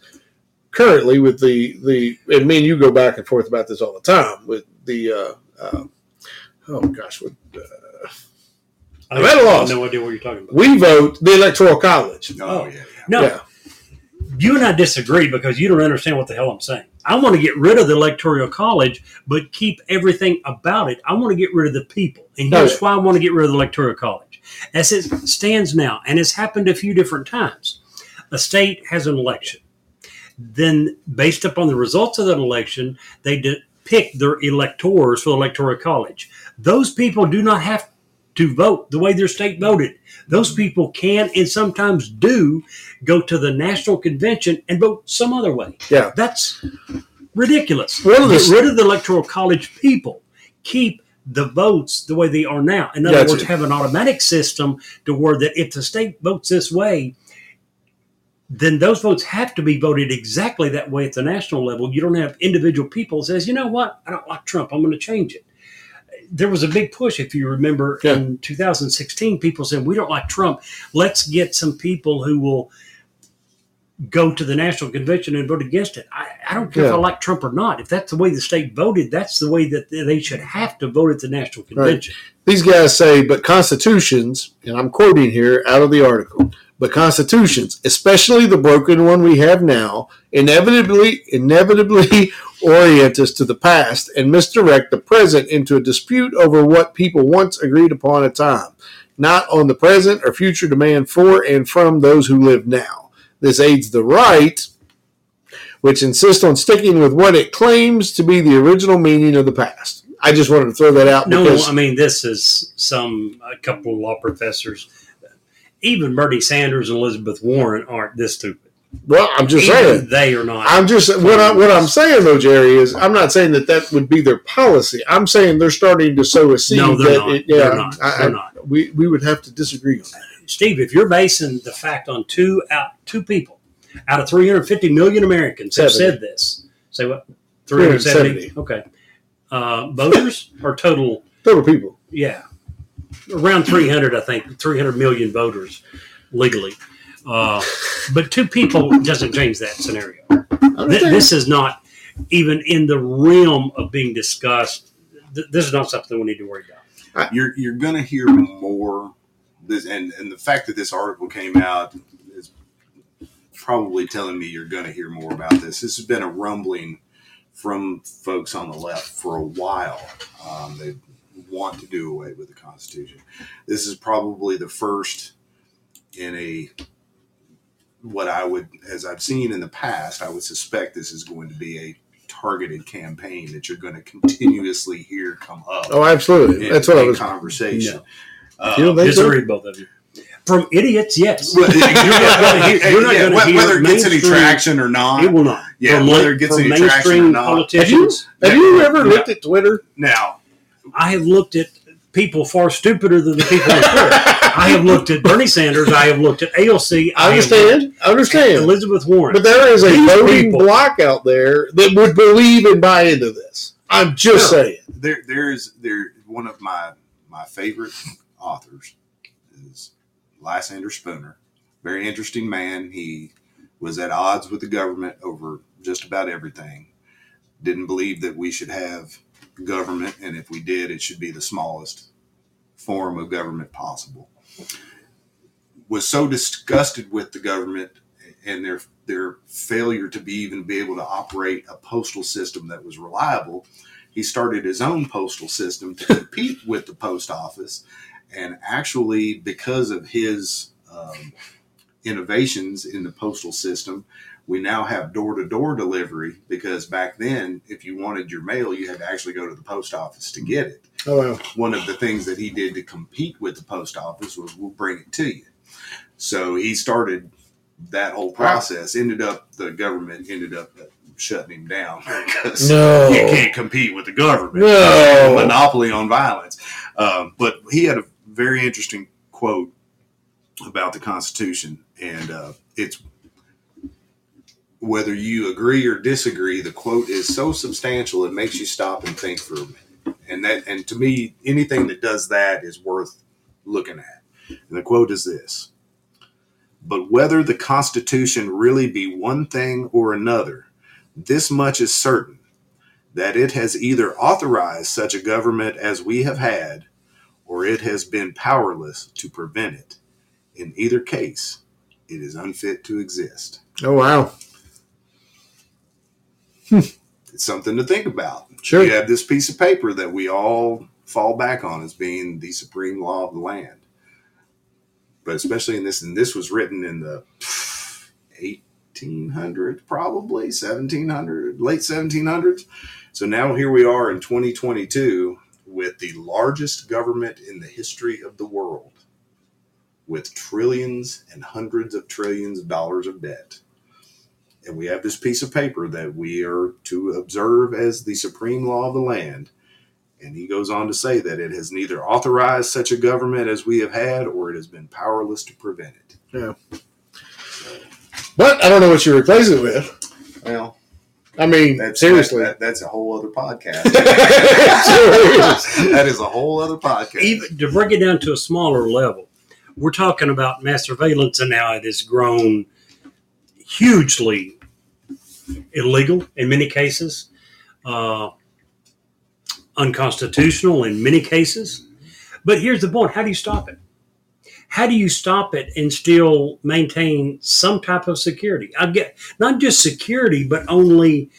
currently with the the and me and you go back and forth about this all the time with the uh, uh, oh gosh with uh, I I'm at a loss. no idea what you're talking about. we vote the electoral college. Oh, yeah, yeah. No, Yeah. you and I disagree because you don't understand what the hell I'm saying. I want to get rid of the electoral college, but keep everything about it. I want to get rid of the people, and Oh, here's yeah. why I want to get rid of the electoral college. As it stands now, and it's happened a few different times, a state has an election. Then, based upon the results of that election, they de- pick their electors for the electoral college. Those people do not have to vote the way their state voted. Those people can and sometimes do go to the national convention and vote some other way. Yeah. That's ridiculous. One of the- Get rid of the electoral college people. Keep the votes the way they are now. In other Gotcha. words, have an automatic system to where that if the state votes this way, then those votes have to be voted exactly that way at the national level. You don't have individual people says, you know what, I don't like Trump, I'm going to change it. There was a big push, if you remember, Yeah. in 2016. People said, we don't like Trump. Let's get some people who will go to the national convention and vote against it. I, I don't care if I like Trump or not. If that's the way the state voted, that's the way that they should have to vote at the national convention. These guys say, but constitutions, and I'm quoting here out of the article, but constitutions, especially the broken one we have now, inevitably inevitably orient us to the past and misdirect the present into a dispute over what people once agreed upon a time, not on the present or future demand for and from those who live now. This aids the right, which insists on sticking with what it claims to be the original meaning of the past. I just wanted to throw that out No, I mean this is some a couple of law professors. Even Bernie Sanders and Elizabeth Warren aren't this stupid. well, I'm just Even saying. they are not. I'm just what I what I'm saying though, Jerry is I'm not saying that that would be their policy. I'm saying they're starting to sow a seed. No, they're that not. It, yeah, They're not. I- They're I- not. We we would have to disagree on that. Steve, if you're basing the fact on two out two people out of 350 million Americans have said this, say what? 370. Okay. Uh, voters or total? Total people. Yeah, around 300. I think 300 million voters legally. Uh, but two people doesn't change that scenario. Th- this is not even in the realm of being discussed. Th- this is not something we need to worry about. you're you're gonna hear more this and and the fact that this article came out is probably telling me you're gonna hear more about this this has been a rumbling from folks on the left for a while um, they want to do away with the constitution this is probably the first in a what i would as i've seen in the past i would suspect this is going to be a targeted campaign that you're going to continuously hear come up Oh, absolutely. in- That's what I was. conversation. Uh, You don't think so? Disagree, both of you. From idiots, yes. You're not gonna hear- you're not yeah, gonna whe- hear whether it gets any traction or not. It will not. Yeah, from, whether it gets any traction or not. Have you Yeah. ever Yeah. looked at Twitter? Now, I have looked at people far stupider than the people on Twitter. I have looked at Bernie Sanders. I have looked at AOC. I have understand. I understand. Elizabeth Warren. But there is a These voting people- block out there that would believe and buy into this. I'm just Sure. saying. there, there's there one of my my favorite authors is Lysander Spooner. Very interesting man. He was at odds with the government over just about everything. Didn't believe that we should have government, and if we did, it should be the smallest form of government possible. Was so disgusted with the government and their their failure to be even be able to operate a postal system that was reliable. He started his own postal system to compete with the post office, and actually, because of his um, innovations in the postal system, we now have door to door delivery. Because back then, if you wanted your mail, you had to actually go to the post office to get it Oh wow. one of the things that he did to compete with the post office was we'll bring it to you. So he started that whole process. Ended up the government ended up shutting him down because No. you can't compete with the government. No. monopoly on violence. Um, but he had a very interesting quote about the Constitution, and uh, it's whether you agree or disagree. The quote is so substantial it makes you stop and think for a minute. And that, and to me, anything that does that is worth looking at. And the quote is this: "But whether the Constitution really be one thing or another, this much is certain." that it has either authorized such a government as we have had, or it has been powerless to prevent it. In either case, it is unfit to exist. Oh wow. It's something to think about. Sure. You have this piece of paper that we all fall back on as being the supreme law of the land. But especially in this, and this was written in the 1800s, probably 1700, late 1700s. So now here we are in 2022 with the largest government in the history of the world, with trillions and hundreds of trillions of dollars of debt. And we have this piece of paper that we are to observe as the supreme law of the land. And he goes on to say that it has neither authorized such a government as we have had, or it has been powerless to prevent it. Yeah. But I don't know what you replace it with. Well, I mean, that's seriously. that- that's a whole other podcast. That is a whole other podcast. even to break it down to a smaller level, we're talking about mass surveillance, and now it has grown hugely illegal in many cases, uh, unconstitutional in many cases. But here's the point: how do you stop it? How do you stop it and still maintain some type of security? I get not just security, but only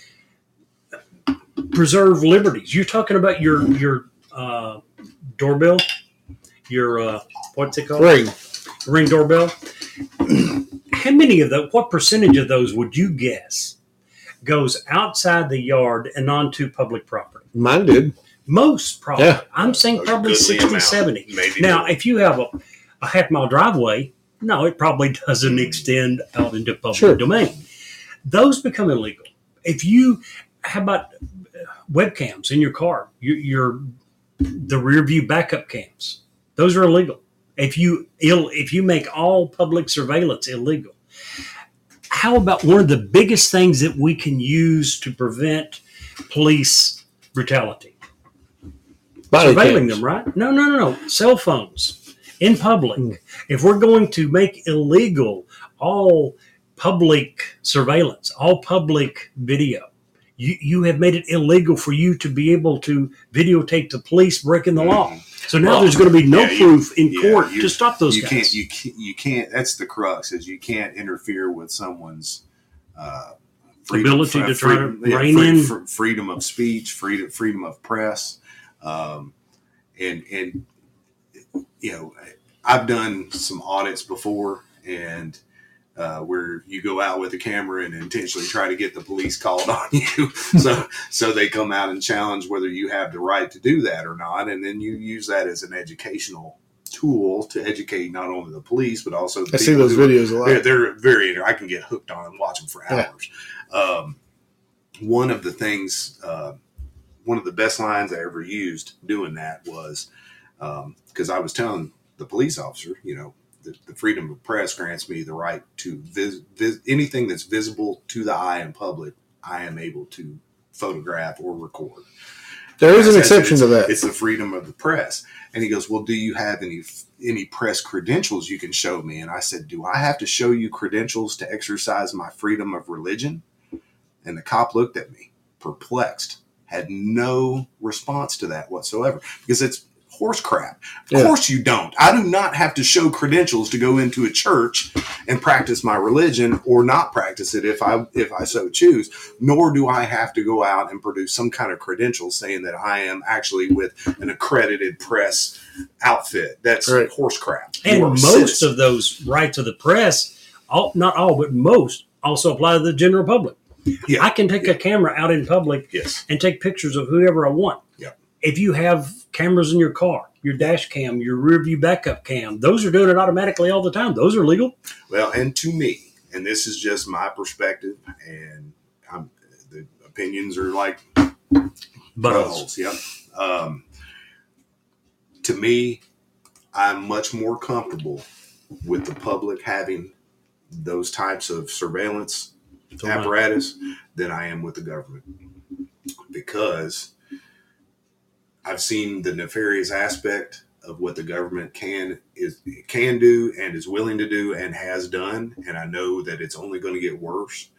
preserve liberties. You're talking about your your uh, doorbell, your uh, what's it called? Ring. Ring doorbell. How many of those? What percentage of those would you guess goes outside the yard and onto public property? Mine did. Most probably. Yeah. I'm saying A probably goodly 60, amount. 70. Maybe Now, more. if you have a, a half mile driveway, no, it probably doesn't extend out into public Sure. domain. Those become illegal. If you, how about uh, webcams in your car? Your, your the rear view backup cams. Those are illegal. If you ill, if you make all public surveillance illegal, how about one of the biggest things that we can use to prevent police brutality? Body surveilling cams. them, right? No, no, no, no. Cell phones in public. Mm. If we're going to make illegal all public surveillance, all public video, you, you have made it illegal for you to be able to videotape the police breaking the law. So now Well, there's going to be no yeah, you- proof in yeah, court you- to stop those you guys. can't you can't you can't that's the crux is you can't interfere with someone's uh Ability to try to freedom, yeah, rein free- in- freedom of speech freedom freedom of press um and and you know i've done some audits before and uh, where you go out with a camera and intentionally try to get the police called on you, so so they come out and challenge whether you have the right to do that or not, and then you use that as an educational tool to educate not only the police but also the I see those videos a lot. they're, they're very I can get hooked on and watch them for Yeah. hours. Um, one of the things, uh, one of the best lines I ever used doing that was because I was telling the police officer, you know, the, the freedom of press grants me the right to vis, vis, anything that's visible to the eye in public. I am able to photograph or record. There is an exception to that. It's the freedom of the press. And he goes, "Well, do you have any any press credentials you can show me?" And I said, "Do I have to show you credentials to exercise my freedom of religion?" And the cop looked at me, perplexed, had no response to that whatsoever because it's horse crap. Of Yeah. course you don't. I do not have to show credentials to go into a church and practice my religion or not practice it if I if I so choose. Nor do I have to go out and produce some kind of credential saying that I am actually with an accredited press outfit. That's Right. horse crap. and You are a most citizen. of those rights of the press, all, not all, but most, also apply to the general public. Yeah. I can take a camera out in public yes, and take pictures of whoever I want. If you have cameras in your car, your dash cam, your rear view backup cam, those are doing it automatically all the time. Those are legal. Well, and to me, and this is just my perspective, and I'm, the opinions are like But buttholes. Yep. Um, to me, I'm much more comfortable with the public having those types of surveillance apparatus than I am with the government because I've seen the nefarious aspect of what the government can is can do and is willing to do and has done, and I know that it's only going to get worse.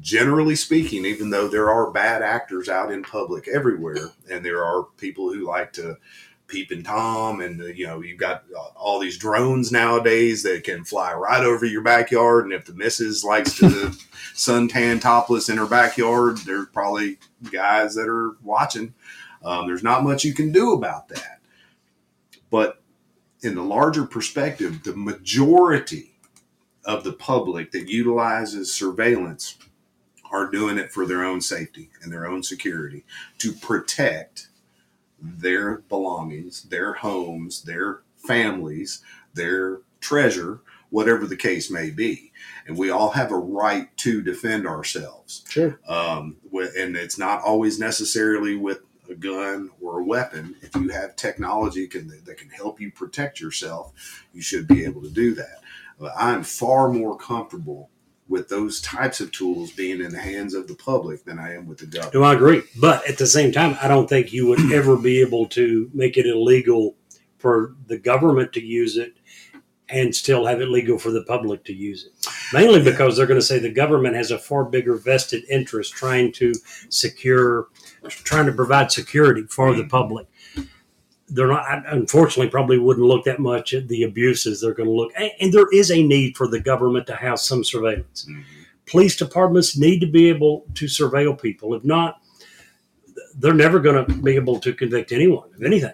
Generally speaking, even though there are bad actors out in public everywhere, and there are people who like to peep and tom, and you know you've got all these drones nowadays that can fly right over your backyard, and if the missus likes to suntan topless in her backyard, there's probably guys that are watching. Um, there's not much you can do about that. But in the larger perspective, the majority of the public that utilizes surveillance are doing it for their own safety and their own security to protect their belongings, their homes, their families, their treasure, whatever the case may be. And we all have a right to defend ourselves. Sure. Um, and it's not always necessarily with a gun or a weapon. If you have technology can, that can help you protect yourself, you should be able to do that. But I'm far more comfortable with those types of tools being in the hands of the public than I am with the government. Do I agree? But at the same time, I don't think you would ever be able to make it illegal for the government to use it and still have it legal for the public to use it. Mainly because they're going to say the government has a far bigger vested interest trying to secure, trying to provide security for the public. They're not, unfortunately, probably wouldn't look that much at the abuses. They're going to look, and, and there is a need for the government to have some surveillance. Mhm. Police departments need to be able to surveil people. If not, they're never going to be able to convict anyone of anything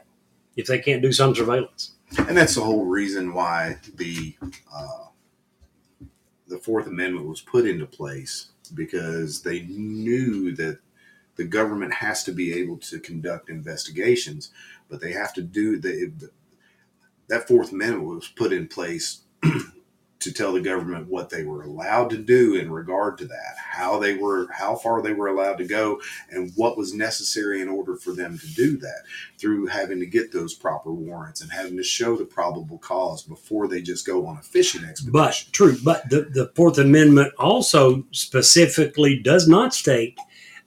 if they can't do some surveillance. And that's the whole reason why the uh, the Fourth Amendment was put into place because they knew that the government has to be able to conduct investigations, but they have to do the, that Fourth Amendment was put in place to tell the government what they were allowed to do in regard to that, how they were, how far they were allowed to go, and what was necessary in order for them to do that through having to get those proper warrants and having to show the probable cause before they just go on a fishing expedition. But true, but the, the Fourth Amendment also specifically does not state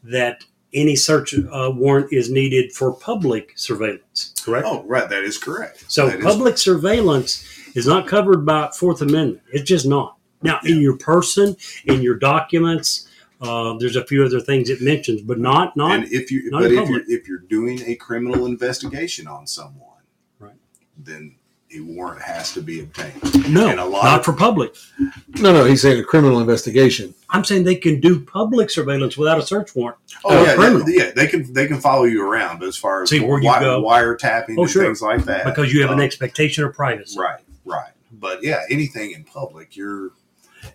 that any search uh, warrant is needed for public surveillance. Correct. oh, right, that is correct. So That is- public surveillance is not covered by Fourth Amendment. It's just not. Now, in your person, in your documents, uh, there's a few other things it mentions, but not not. and if you but if you're if you're doing a criminal investigation on someone, Right. then a warrant has to be obtained. no, and a lot not of- for public. No, no, he's saying a criminal investigation. I'm saying they can do public surveillance without a search warrant. Oh yeah, they, yeah, they can they can follow you around, but as far as See where you wi- go. wiretapping Oh, and sure. things like that, because you have an um, expectation of privacy. Right, right. But yeah, anything in public, you're,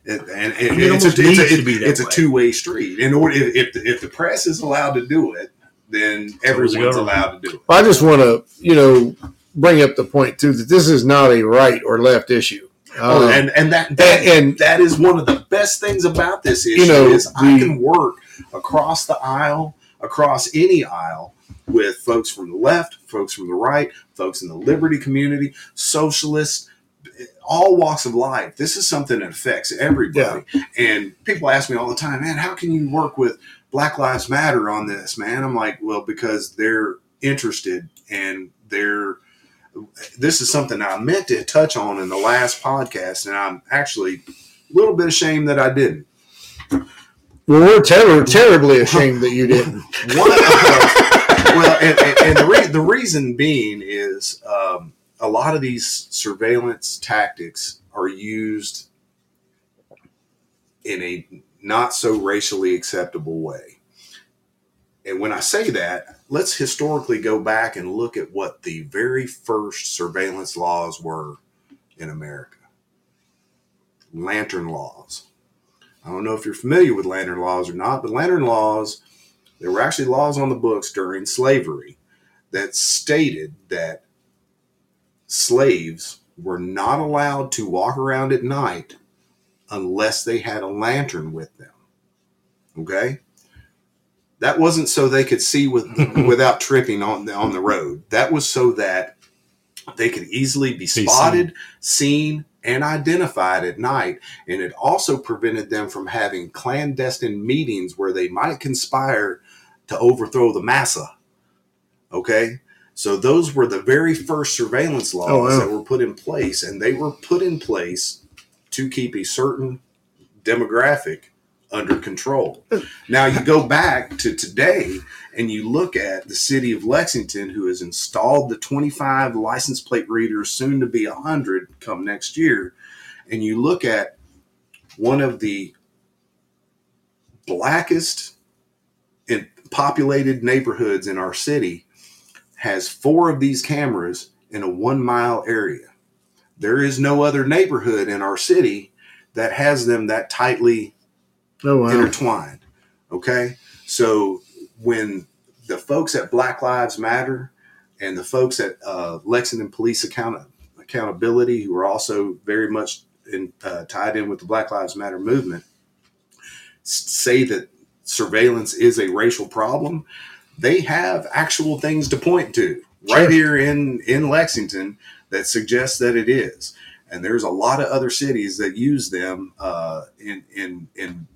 it, and, and It it's, a, it's, needs a, to be that it's a two way street. In order, if, if, the, if the press is allowed to do it, then the everyone's allowed to do it. I just want to, you know, bring up the point too that this is not a right or left issue. Oh, Uh, and and that, that and, and that is one of the best things about this issue you know, is I can work across the aisle, across any aisle, with folks from the left, folks from the right, folks in the liberty community, socialists, all walks of life. This is something that affects everybody. And people ask me all the time, man, how can you work with Black Lives Matter on this, man? I'm like, well, because they're interested and they're this is something I meant to touch on in the last podcast, and I'm actually a little bit ashamed that I didn't. well, we're ter- terribly ashamed that you didn't. One, well, and, and, and the, re- the reason being is um, a lot of these surveillance tactics are used in a not so racially acceptable way. And when I say that, let's historically go back and look at what the very first surveillance laws were in America lantern laws. I don't know if you're familiar with lantern laws or not, but lantern laws, there were actually laws on the books during slavery that stated that slaves were not allowed to walk around at night unless they had a lantern with them. Okay? That wasn't so they could see with without tripping on the, on the road. That was so that they could easily be spotted, seen, and identified at night. And it also prevented them from having clandestine meetings where they might conspire to overthrow the massa. Okay? So those were the very first surveillance laws Oh, wow. that were put in place, and they were put in place to keep a certain demographic under control. Now you go back to today and you look at the city of Lexington, who has installed the 25 license plate readers, soon to be 100 come next year, and you look at one of the blackest and populated neighborhoods in our city has four of these cameras in a one mile area. There is no other neighborhood in our city that has them that tightly Oh wow. intertwined. Okay. So when the folks at Black Lives Matter and the folks at uh, Lexington Police Account- Accountability, who are also very much in, uh, tied in with the Black Lives Matter movement, say that surveillance is a racial problem. They have actual things to point to Sure. right here in in Lexington that suggests that it is. And there's a lot of other cities that use them uh, in in in.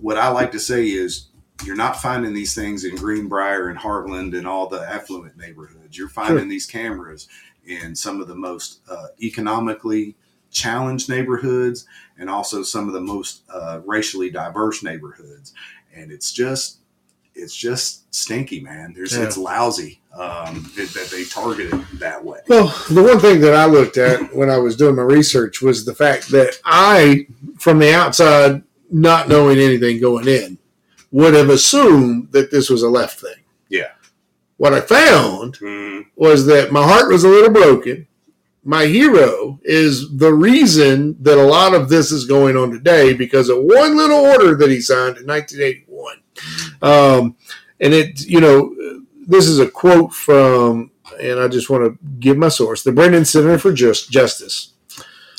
What I like to say is you're not finding these things in Greenbrier and Hartland and all the affluent neighborhoods. You're finding Sure. these cameras in some of the most uh, economically challenged neighborhoods and also some of the most uh, racially diverse neighborhoods. And it's just, it's just stinky, man. There's, Yeah. it's lousy um, that, that they target it that way. Well, the one thing that I looked at when I was doing my research was the fact that I, from the outside, not knowing anything going in, would have assumed that this was a left thing. Yeah. What I found Mm, was that my heart was a little broken. My hero is the reason that a lot of this is going on today because of one little order that he signed in 1981. Um, and it, you know, this is a quote from, and I just want to give my source, the Brennan Center for Just Justice.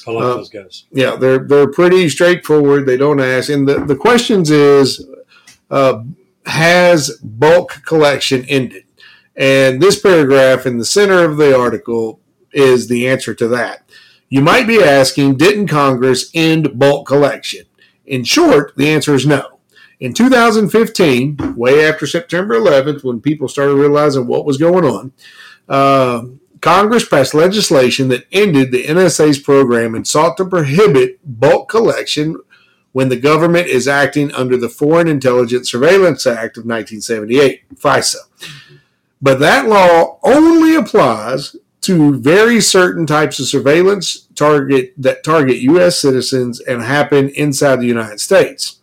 I like Uh, those guys. Yeah, they're they're pretty straightforward. They don't ask, and the the questions is, uh, has bulk collection ended? And this paragraph in the center of the article is the answer to that. You might be asking, didn't Congress end bulk collection? In short, the answer is no. In 2015, way after September 11th, when people started realizing what was going on, uh, Congress passed legislation that ended the NSA's program and sought to prohibit bulk collection when the government is acting under the Foreign Intelligence Surveillance Act of 1978, FISA. But that law only applies to very certain types of surveillance target that target U.S. citizens and happen inside the United States.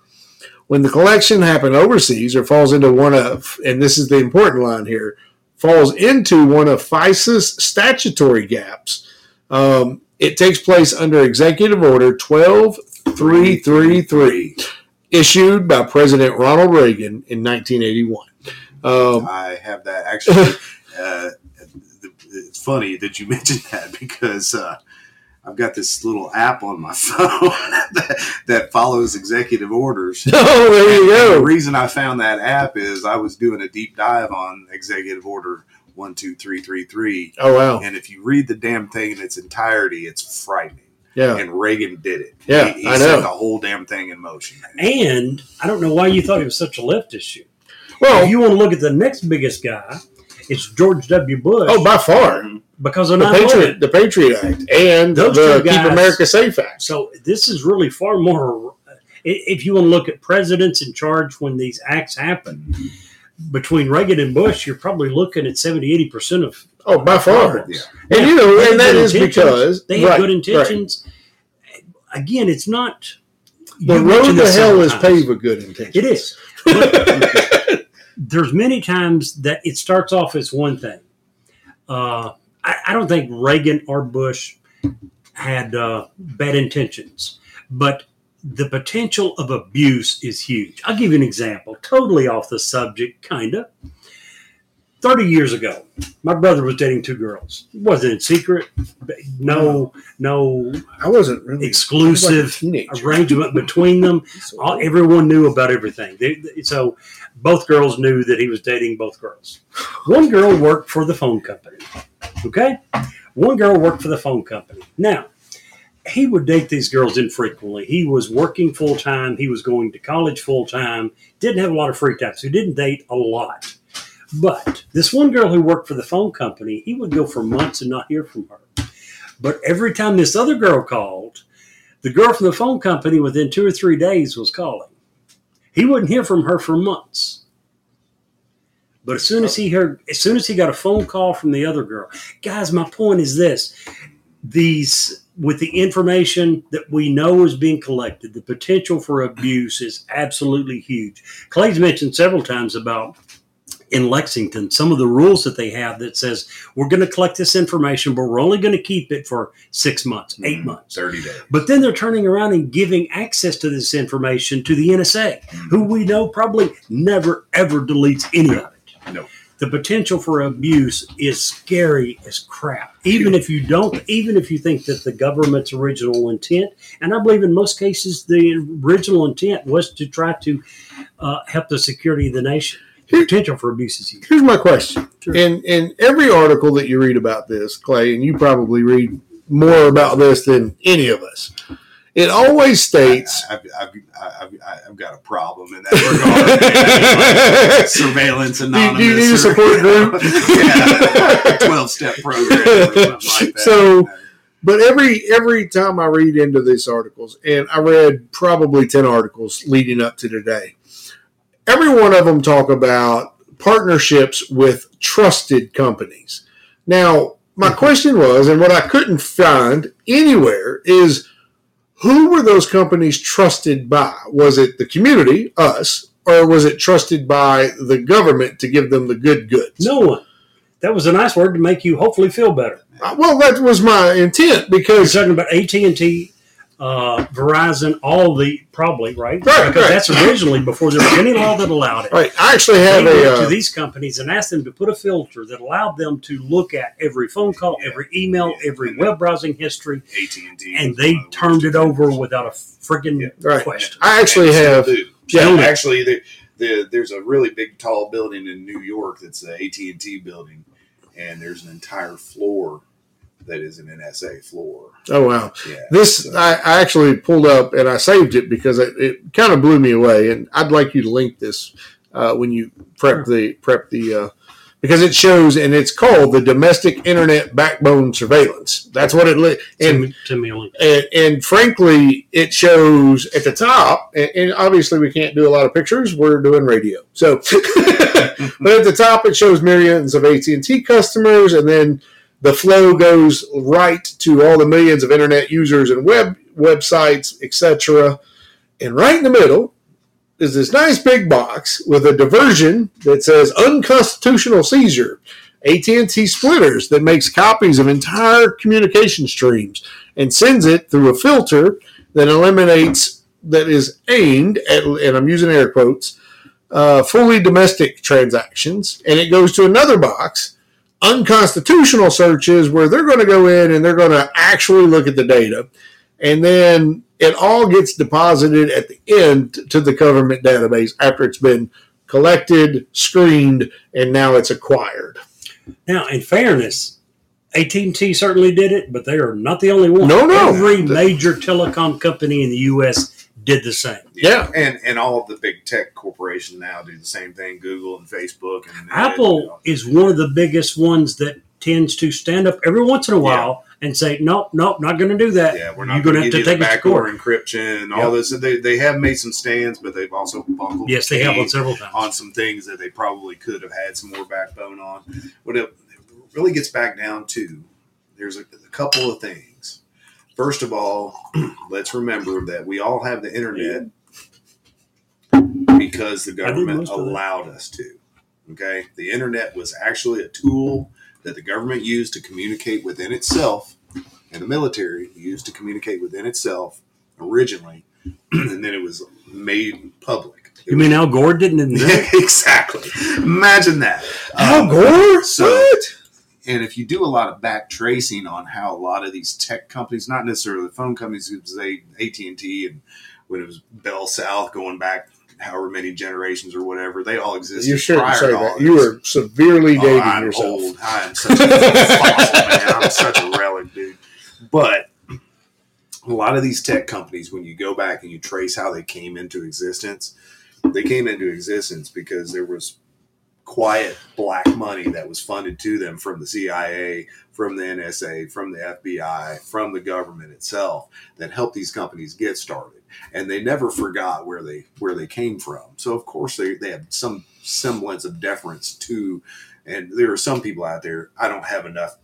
When the collection happen overseas or falls into one of, and this is the important line here, falls into one of FISA's statutory gaps, um, it takes place under Executive Order 12333, issued by President Ronald Reagan in 1981. Um, I have that actually. uh, it's funny that you mentioned that because uh, I've got this little app on my phone that, that follows executive orders. oh, there you And the go. reason I found that app is I was doing a deep dive on Executive Order 12333. Oh, wow. And if you read the damn thing in its entirety, it's frightening. Yeah. And Reagan did it. Yeah, he, he I set know. the whole damn thing in motion. And I don't know why you thought it was such a left issue. Well, if you want to look at the next biggest guy, it's George W. Bush. oh, by far. Mm-hmm. Because of The 9 Patriot, the Patriot Act and Those the two Keep America Safe Act. So this is really far more. If you want to look at presidents in charge when these acts happen, between Reagan and Bush, you're probably looking at 70, 80% of Oh, by far. Yeah. And you know, and that is because they have right, good right. intentions. Again, it's not. The road to hell is paved with good intentions. It is. But there's many times that it starts off as one thing. Uh, I, I don't think Reagan or Bush had uh, bad intentions, but the potential of abuse is huge. I'll give you an example, totally off the subject, kind of. 30 years ago, my brother was dating two girls. It wasn't in secret, no, no I wasn't really was like exclusive arrangement between them all, everyone knew about everything. They, they- so both girls knew that he was dating both girls. One girl worked for the phone company. Okay, one girl worked for the phone company. Now he would date these girls infrequently. He was working full time. He was going to college full time. Didn't have a lot of free time, so he didn't date a lot. But this one girl who worked for the phone company, he would go for months and not hear from her. But every time this other girl called, the girl from the phone company within two or three days was calling. He wouldn't hear from her for months. But as soon as he oh. heard, as soon as he got a phone call from the other girl, guys, my point is this: these with the information that we know is being collected, the potential for abuse is absolutely huge. Clay's mentioned several times about in Lexington some of the rules that they have that says we're going to collect this information, but we're only going to keep it for six months, 8 Mhm. months. 30 days. But then they're turning around and giving access to this information to the NSA, who we know probably never ever deletes any of it. No. the potential for abuse is scary as crap. Even if you don't, even if you think that the government's original intent, and I believe in most cases the original intent was to try to uh, help the security of the nation. The potential for abuse is huge. Here's my question. Sure. In in every article that you read about this, Clay, and you probably read more about this than any of us, it always states I've, I've, I've, I've got a problem in that regard. Surveillance anonymous. Do you need a support group? yeah, twelve step program like. So- But every every time I read into these articles, and I read probably ten articles leading up to today, every one of them talk about partnerships with trusted companies. Now, my question was, and what I couldn't find anywhere is who were those companies trusted by? Was it the community, us, or was it trusted by the government to give them the good goods? No one. That was a nice word to make you hopefully feel better. Uh, Well, that was my intent because talking about AT and T, uh, Verizon, all the probably right, Right, because right. that's originally before there was any law that allowed it. Right. I actually They have went a. to Uh, these companies and asked them to put a filter that allowed them to look at every phone call, Yeah. every email, Yeah. every web browsing history, AT&T and they one of the turned it over offenders. without a friggin' Yeah. right. question. I actually And have. Yeah. Actually, the, the, there's a really big, tall building in New York that's the AT and T building, and there's an entire floor that is an NSA floor. Oh wow. Yeah, This so- I, I actually pulled up and I saved it because it, it kind of blew me away, and I'd like you to link this uh, when you prep the prep the uh, because it shows and it's called the domestic internet backbone surveillance. That's what it li- Send and me, send me and, and frankly, it shows at the top, and, and obviously we can't do a lot of pictures. We're doing radio, so but at the top it shows millions of AT and T customers, and then the flow goes right to all the millions of internet users and web websites, etc. And right in the middle is this nice big box with a diversion that says unconstitutional seizure. AT&T splitters that makes copies of entire communication streams and sends it through a filter that eliminates that is aimed at and I'm using air quotes uh, fully domestic transactions and it goes to another box unconstitutional searches where they're going to go in and they're going to actually look at the data and then it all gets deposited at the end to the government database after it's been collected screened and now it's acquired Now, in fairness, AT and T certainly did it, but they are not the only one. No, no. Every major telecom company in the U.S. did the same. Yeah. and and all of the big tech corporations now do the same thing. Google and Facebook and Apple is one of the biggest ones that tends to stand up every once in a while and say, "Nope, nope, not going to do that." Yeah, we're You're not going going to to have to give you take it to court. encryption and all Yep. this. They, they have made some stands, but they've also bungled Yes, they have on several times. on some things that they probably could have had some more backbone on. What it really gets back down to, there's a, a couple of things. First of all, let's remember that we all have the internet because the government most of that. allowed us to. Okay, the internet was actually a tool that the government used to communicate within itself, and the military used to communicate within itself originally, and then it was made public. It You mean Al Gore didn't invent it? exactly. Imagine that. Al Um, Gore so- what and if you do a lot of back tracing on how a lot of these tech companies, not necessarily the phone companies, it was they AT and T, and when it was Bell South going back however many generations or whatever, they all existed. you shouldn't prior say to all that you are severely Oh, dating I'm yourself old. I am such a fossil, man. I'm such a relic, dude. But a lot of these tech companies, when you go back and you trace how they came into existence, they came into existence because there was quiet black money that was funded to them from the CIA, from the NSA, from the FBI, from the government itself that helped these companies get started. And they never forgot where they where they came from. So of course they, they have some semblance of deference to and there are some people out there I don't have enough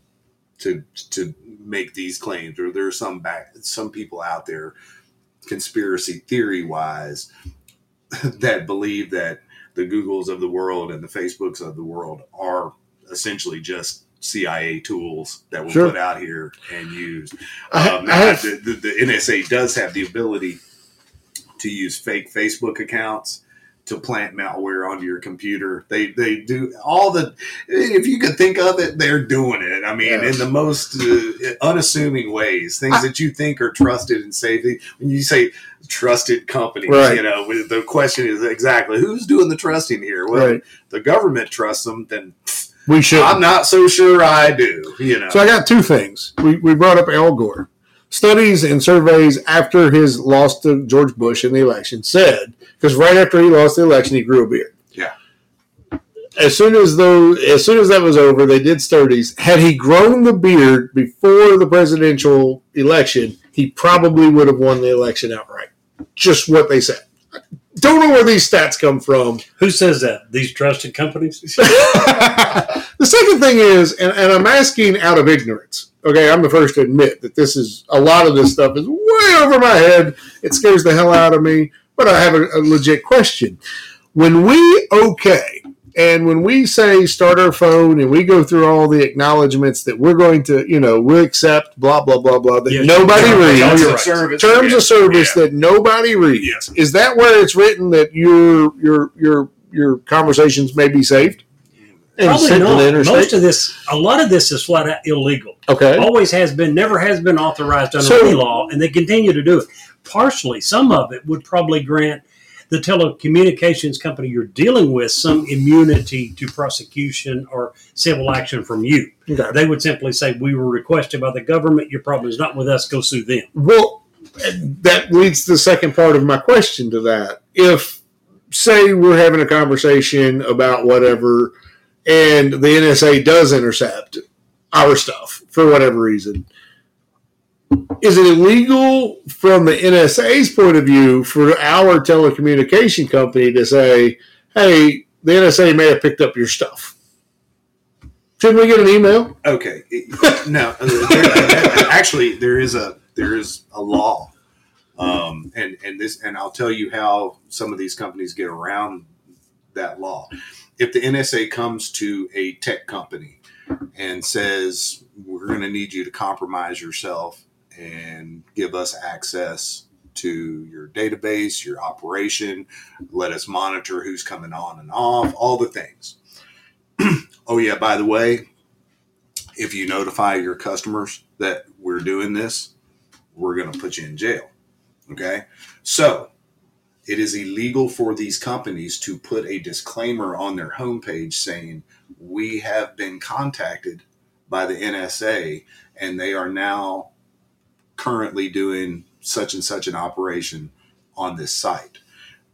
to to make these claims or there are some back some people out there conspiracy theory wise that believe that the Googles of the world and the Facebooks of the world are essentially just CIA tools that were Sure. put out here and used. Um, I the, the, the NSA does have the ability to use fake Facebook accounts to plant malware onto your computer. They they do all the if you could think of it, they're doing it. I mean, Yeah. in the most uh, unassuming ways, things that you think are trusted and safe. When you say trusted companies, Right. you know, the question is exactly who's doing the trusting here. Well, Right. the government trusts them, then We should. I'm not so sure I do. You know, So I got two things. We, we brought up Al Gore. Studies and surveys after his loss to George Bush in the election said, because right after he lost the election, he grew a beard. Yeah. As soon as though, as soon as that was over, they did studies. Had he grown the beard before the presidential election, he probably would have won the election outright. Just what they said. Don't know where these stats come from. Who says that? These trusted companies? the second thing is, and, and I'm asking out of ignorance. Okay, I'm the first to admit that this is a lot of this stuff is way over my head. It scares the hell out of me. But I have a, a legit question. When we okay, and when we say start our phone and we go through all the acknowledgments that we're going to, you know, we accept blah blah blah blah that Yeah, nobody yeah, reads yeah, terms you're of right. service. terms yeah. of service Yeah. that nobody reads. Yeah. Is that where it's written that your your your your conversations may be saved? Probably sent to the not. Most of this, a lot of this is flat out illegal. okay. Always has been, never has been authorized under So- any law, and they continue to do it. Partially, some of it would probably grant the telecommunications company you're dealing with some immunity to prosecution or civil action from you. Okay. They would simply say, "We were requested by the government. Your problem is not with us. Go sue them." Well, that leads to the second part of my question to that. If, say, we're having a conversation about whatever, and the NSA does intercept our stuff for whatever reason, is it illegal from the NSA's point of view for our telecommunication company to say, hey, the NSA may have picked up your stuff? Shouldn't we get an email? Okay, no. actually, there is a there is a law, um, and and this and I'll tell you how some of these companies get around that law. If the NSA comes to a tech company and says we're going to need you to compromise yourself and give us access to your database, your operation, let us monitor who's coming on and off, all the things. oh yeah, by the way, if you notify your customers that we're doing this, we're going to put you in jail. Okay. So it is illegal for these companies to put a disclaimer on their homepage saying, we have been contacted by the NSA and they are now currently doing such and such an operation on this site.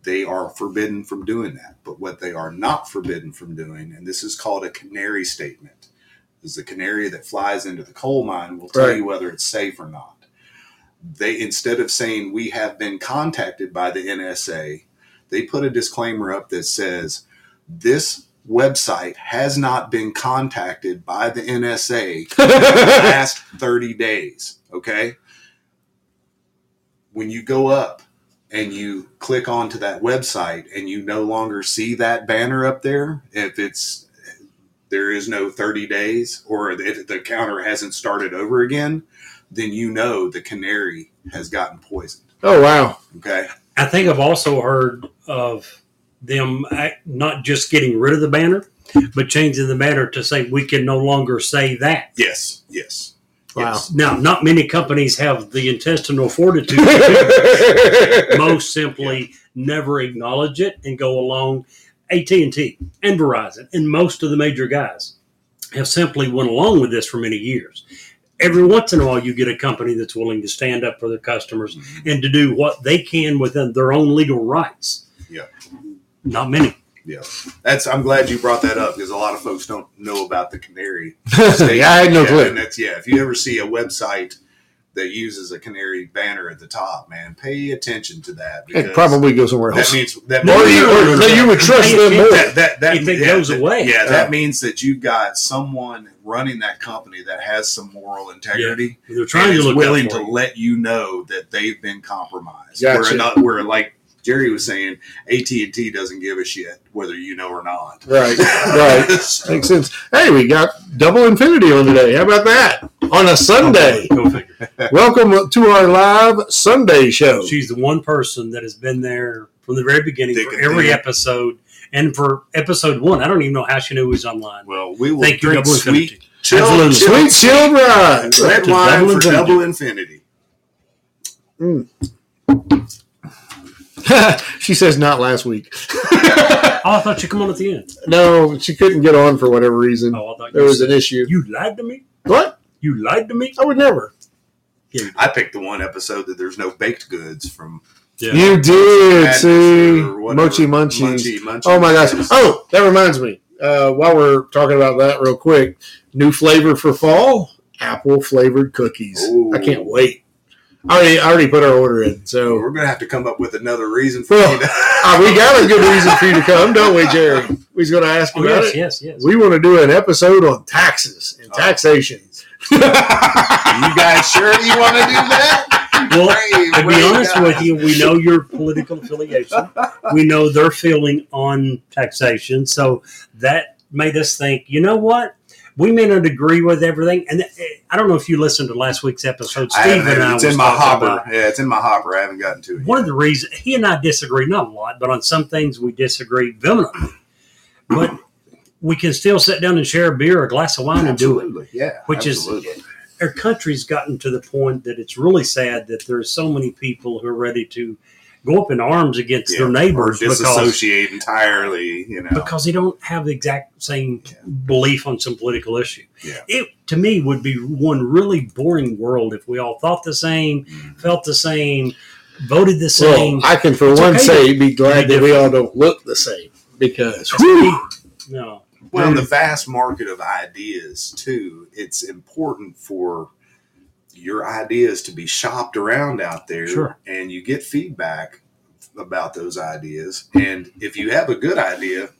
They are forbidden from doing that. But what they are not forbidden from doing, and this is called a canary statement, is the canary that flies into the coal mine will tell Right. you whether it's safe or not. They instead of saying we have been contacted by the NSA, they put a disclaimer up that says this website has not been contacted by the NSA in the last 30 days. Okay. When you go up and you click onto that website and you no longer see that banner up there, if it's there is no 30 days or if the counter hasn't started over again, then you know the canary has gotten poisoned. Oh, wow. Okay. I think I've also heard of them not just getting rid of the banner, but changing the banner to say we can no longer say that. Yes. Yes. Wow. Yes. Now, not many companies have the intestinal fortitude. to do this. Most simply never acknowledge it and go along. AT and T and Verizon and most of the major guys have simply went along with this for many years. Every once in a while, you get a company that's willing to stand up for their customers mm-hmm. and to do what they can within their own legal rights. Yeah. Not many. Yeah. That's I'm glad you brought that up because a lot of folks don't know about the canary. yeah, I had no clue. And that's yeah. If you ever see a website that uses a canary banner at the top, man, pay attention to that. It probably goes somewhere that else. means that Or means- you, or that you would trust them more. that, that, that, If it yeah, goes that- away. Yeah, Yeah. that means that you've got someone running that company that has some moral integrity. They're trying and to is look willing to you. let you know that they've been compromised. Gotcha. Where, not, where like Jerry was saying, AT and T doesn't give a shit whether you know or not. Right, right. Makes sense. Hey, we got double infinity on today. How about that? On a Sunday. Go figure. Welcome to our live Sunday show. She's the one person that has been there from the very beginning Thick for every thin. episode. And for episode one, I don't even know how she knew he was online. Well, we will Thank you, drink Double sweet, Infinity. chill, Sweet chill ride. red To wine Double for Infinity. double infinity. Mm. she says not last week. Oh, I thought you come on at the end. no, she couldn't get on for whatever reason. Oh, I thought There you was said, an issue. You lied to me. What? You lied to me. I would never. Yeah, I picked the one episode that there's no baked goods from did. You did see. Mochi Munchies. Munchy, Munchy. Oh my gosh! Oh, that reminds me. Uh, while we're talking about that, real quick, new flavor for fall: apple flavored cookies. Ooh. I can't wait. I already, I already put our order in, so We're gonna have to come up with another reason for Well, you to. uh, we got a good reason for you to come, don't we, Jerry? We's going to ask Oh, about yes, it. yes, yes. We want to do an episode on taxes and Oh. taxation. you guys sure you want to do that? Well, Brave, to be honest guy. with you, we know your political affiliation. We know their feeling on taxation. So that made us think, you know what? We may not agree with everything. And eh, I don't know if you listened to last week's episode. Steve and I it's in my hopper. about Yeah, it's in my hopper. I haven't gotten to it. one yet. of the reasons he and I disagree, not a lot, but on some things we disagree vehemently. But we can still sit down and share a beer or a glass of wine and do it. Yeah, Which is- our country's gotten to the point that it's really sad that there's so many people who are ready to go up in arms against Yeah, their or neighbors because disassociate entirely. You know, because they don't have the exact same belief on some political issue. Yeah. It to me would be one really boring world if we all thought the same, Mhm. felt the same, voted the same. Well, I can, for It's one, okay say be glad be that we all don't look the same because whew, no, Well, in the vast market of ideas, too, it's important for your ideas to be shopped around out there Sure. and you get feedback about those ideas. And if you have a good idea,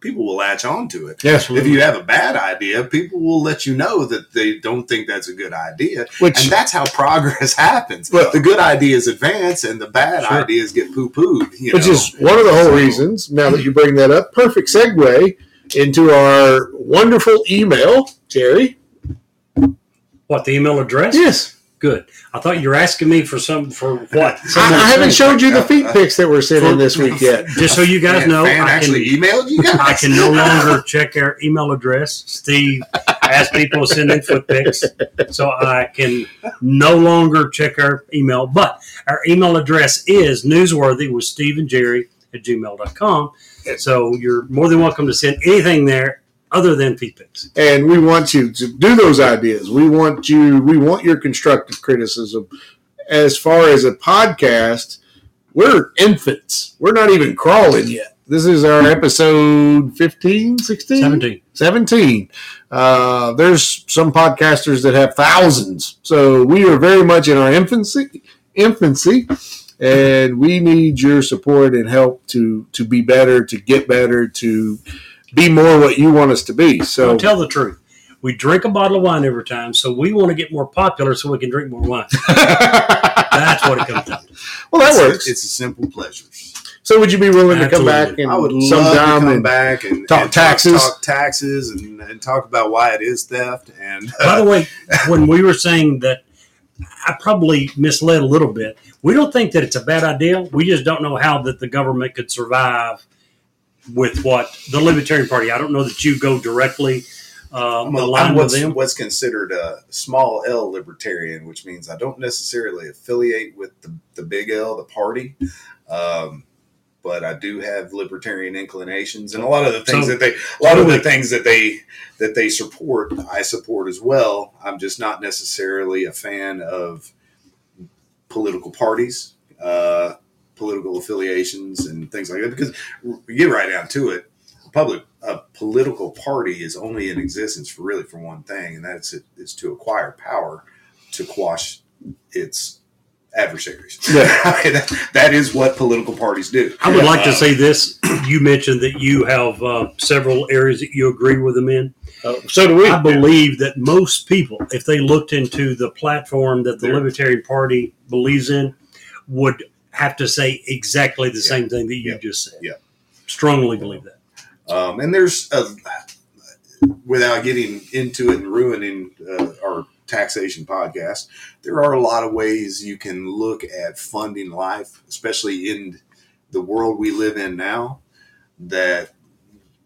people will latch on to it. yes, If you have a bad idea, people will let you know that they don't think that's a good idea. which And that's how progress happens. Well- the good ideas advance and the bad Sure. ideas get poo pooed. which is one of the whole So- reasons. Now that you bring that up, perfect segue into our wonderful email, Jerry. What the email address? Yes, Good. I thought you were asking me for some for what? I, I haven't showed you the uh, feet pics that were sent in this week yet. Just so you guys Fan- know, fan I can actually emailed you guys. I can no longer check our email address. Steve asked people to send in foot pics, so I can no longer check our email. But our email address is newsworthy with Steve and Jerry at gmail.com. So you're more than welcome to send anything there other than pics. and we want you to do those ideas. We want you. We want your constructive criticism. As far as a podcast, we're infants. We're not even crawling yet. This is our episode 15, 16? 17. 17. Uh, there's some podcasters that have thousands. So we are very much in our infancy, infancy, and we need your support and help to to be better, to get better, to be more what you want us to be. So Don't tell the truth. We drink a bottle of wine every time, so we want to get more popular so we can drink more wine. That's what it comes down to. well, that It's a- works. It's a simple pleasures. So would you be willing to come back and I would love to come and back and talk and taxes. talk, taxes, and, and talk about why it is theft. And uh, By the way, when we were saying that, I probably misled a little bit. We don't think that it's a bad idea. We just don't know how that the government could survive with what the Libertarian Party. I don't know that you go directly I'm, aligned I'm with what's, them. what's considered a small L libertarian, which means I don't necessarily affiliate with the, the big L, the party. Um, but I do have libertarian inclinations, and a lot of the things So- that they, a lot of the things that they that they support, I support as well. I'm just not necessarily a fan of political parties, uh, political affiliations, and things like that. Because we get right down to it, public a political party is only in existence for really for one thing, and that's it is to acquire power to quash its adversaries. Yeah. That, that is what political parties do. I would like to Uh, say this. You mentioned that you have uh, several areas that you agree with them in. Oh, so do we. I believe that most people, if they looked into the platform that the There- Libertarian Party believes in, would have to say exactly the same thing that you Yeah. just said. Yeah. Strongly believe that. Um, and there's, a, without getting into it and ruining uh, our taxation podcast, there are a lot of ways you can look at funding life, especially in the world we live in now that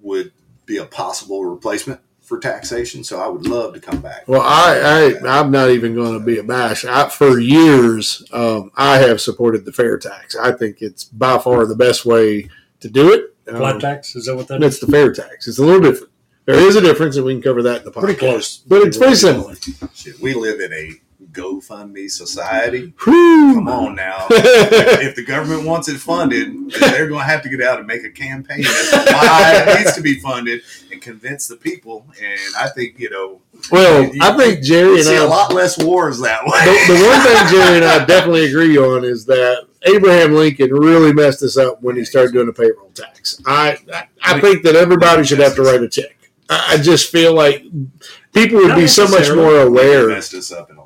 would be a possible replacement for taxation. So I would love to come back. Well, I, I I'm not even going to be a bash. I, for years, um, I have supported the fair tax. I think it's by far the best way to do it. Um, Flat tax is that what that it's the fair tax. It's a little different. There is a difference, and we can cover that in the podcast. Pretty close, but it's very similar. We live in a GoFundMe society. Whew. Come on now. if the government wants it funded, they're going to have to get out and make a campaign as to why it needs to be funded and convince the people. And I think, you know, Well, I think Jerry you and see I a lot less wars that way. the one thing Jerry and I definitely agree on is that Abraham Lincoln really messed us up when he started doing the payroll tax. I I, I think that everybody should have to write a check. I, just feel like people would Not be so much more aware. messed us up in a lot of ways.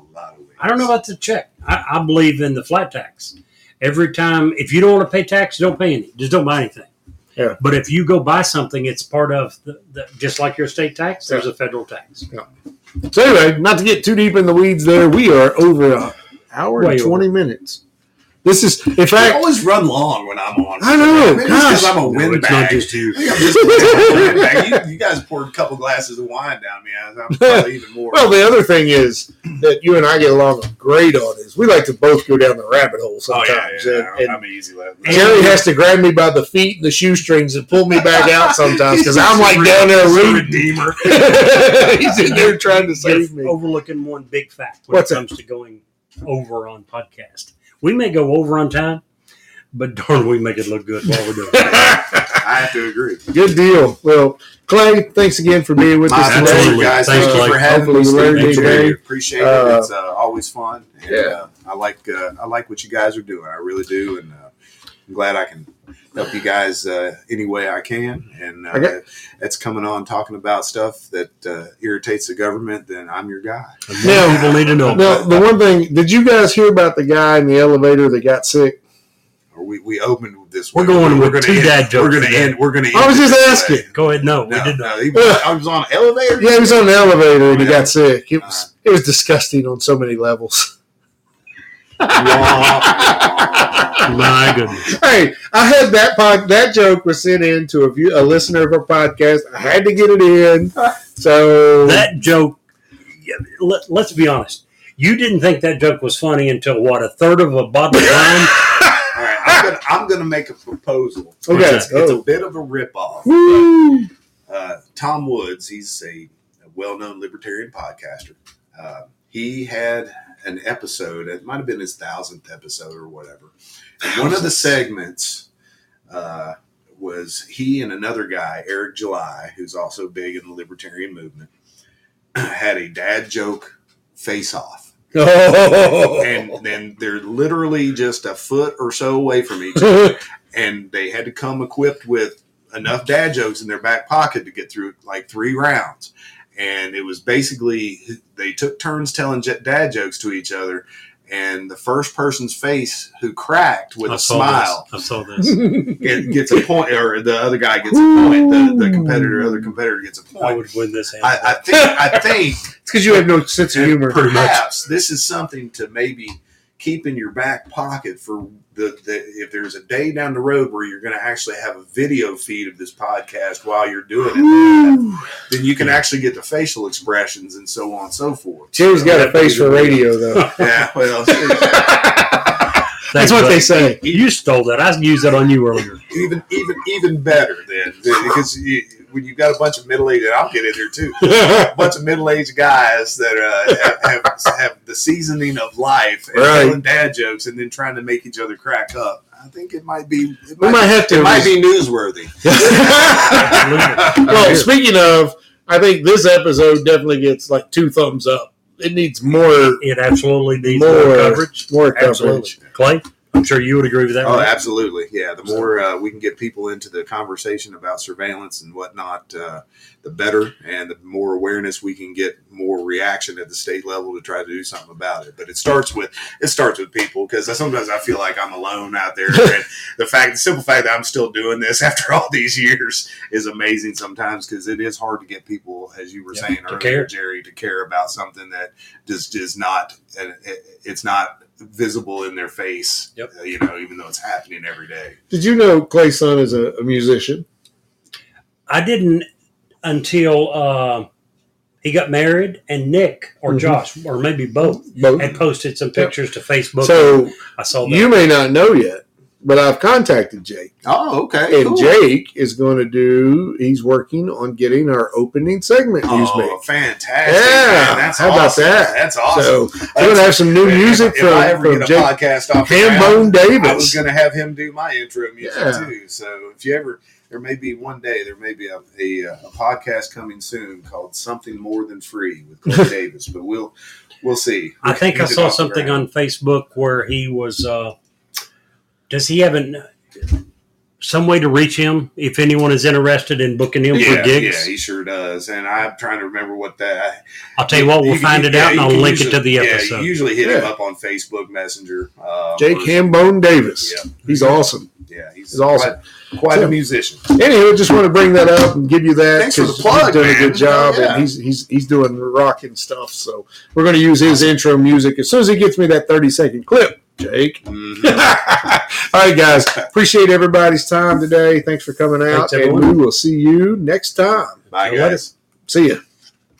I don't know about the check. I, I believe in the flat tax. Every time, if you don't want to pay tax, don't pay any. Just don't buy anything. Yeah. But if you go buy something, it's part of the, the just like your state tax. There's a federal tax. Yeah. So anyway, not to get too deep in the weeds, there we are over an hour Way and over. twenty minutes. This is, in I fact, always run long when I'm on. I know, Maybe it's 'cause gosh. I'm a No, windbag. it's just you. I think I'm just a windbag. You, you guys poured a couple glasses of wine down me. I'm probably even more. well, the other thing is that you and I get along great on is we like to both go down the rabbit hole oh, sometimes. oh sometimes. yeah, yeah. And- and I'm easy. left. Jerry has to grab me by the feet and the shoestrings and pull me back out sometimes because I'm like down there He's a rooting. redeemer. He's in there trying to save You're me. overlooking one big fact when What's it that? comes to going over on podcast. We may go over on time, but darn, we make it look good while we're doing it. I have to agree. Good deal. Well, Clay, thanks again for being with My us pleasure, today. Absolutely. guys. Thanks, Thank you for having Hopefully me. we learned Appreciate it. Appreciate Uh, it. It's uh, always fun. And, Yeah. uh, I like uh, I like what you guys are doing. I really do, and uh, I'm glad I can help you guys uh, any way I can. And uh, Okay. that's coming on talking about stuff that uh, irritates the government. Then I'm your guy. And more Now- people need to know. Now, the one thing, did you guys hear about the guy in the elevator that got sick? Or we, we opened with this. We're way. going with gonna two end- dad jokes We're going to end. We're going to. I was just asking. Go ahead. No, No, we did not. no, he was, I was on an elevator. Yeah, he was on an elevator and he got sick. It was it was disgusting on so many levels. My goodness. hey, I had that pod, that joke was sent in to a, view, a listener of our podcast. I had to get it in. So That joke, yeah, let, let's be honest. You didn't think that joke was funny until what, a third of a bottle of wine? All right, I'm gonna, I'm gonna make a proposal. Okay. it's, it's a Oh. bit of a ripoff. Woo. Uh, Tom Woods, he's a, a well-known libertarian podcaster. Uh, he had an episode. It might have been his thousandth episode or whatever. And one of the segments uh, was he and another guy, Eric July, who's also big in the libertarian movement, had a dad joke face-off Oh. and then they're literally just a foot or so away from each other, and they had to come equipped with enough dad jokes in their back pocket to get through like three rounds. And it was basically they took turns telling j- dad jokes to each other, and the first person's face who cracked with I a smile this. I saw this. get, gets a point, or the other guy gets a point. The, the competitor, other competitor gets a point. I would win this. hands I, I think I think It's because you have no sense of humor. Perhaps this is something to maybe keep in your back pocket for the, the if there's a day down the road where you're going to actually have a video feed of this podcast while you're doing it, then you can actually get the facial expressions and so on and so forth. Jerry's got a face for radio, though. Yeah, well, That's Thanks, what buddy. they say. You stole that. I used that on you earlier. even even even better then because you, when you've got a bunch of middle aged, and I'll get in there too. a bunch of middle-aged guys that uh, have, have have the seasoning of life and Right. telling dad jokes and then trying to make each other crack up. I think it might be. It We might have to. It might be newsworthy. well, speaking of, I think this episode definitely gets like two thumbs up. It needs more It absolutely needs More- more, coverage. more Absolutely. coverage. Clay, I'm sure you would agree with that. Oh, right? absolutely. Yeah. The more uh, we can get people into the conversation about surveillance and whatnot, uh, the better. And the more awareness we can get, more reaction at the state level to try to do something about it. But it starts with it starts with people because sometimes I feel like I'm alone out there. and the fact, the simple fact that I'm still doing this after all these years is amazing sometimes because it is hard to get people, as you were Yeah, saying earlier, care. Jerry, to care about something that just is not. It's not visible in their face. Yep. uh, you know, even though it's happening every day. Did you know Clay's son is a, a musician? I didn't until uh, he got married, and Nick or Mhm. Josh or maybe both Both. had posted some pictures to Facebook. So I saw that. you may not know yet, but I've contacted Jake. Oh, okay. And Jake is going to do, he's working on getting our opening segment used Oh, me. fantastic! Yeah, man. That's how about that? That's awesome. So we're going to have some new If- music if, I ever from get a Jake podcast off the Hambone ground, I was going to have him do my intro music Yeah. too. So if you ever, there may be one day, there may be a, a, a podcast coming soon called "Something More Than Free" with Clay Davis, but we'll we'll see. I think I saw something ground. on Facebook where he was. Uh, does he have an, some way to reach him if anyone is interested in booking him Yeah, for gigs? yeah, he sure does. And I'm trying to remember what that. I'll tell you what, we'll You can- find it yeah, out and you I'll can link it to the Yeah, episode. you usually hit him up on Facebook Messenger. Uh, Jake or- Hambone Davis. Yeah. He's awesome. Yeah, he's He's awesome. Quite, quite So- a musician. Anyway, just want to bring that up and give you that Thanks for the 'cause plug, he's doing a good job Oh, yeah. and he's he's he's doing rocking stuff. So we're going to use his intro music as soon as he gets me that thirty second clip. Jake. Mhm. All right, guys. Appreciate everybody's time today. Thanks for coming out, Thanks, and we will see you next time. Bye, guys. See ya.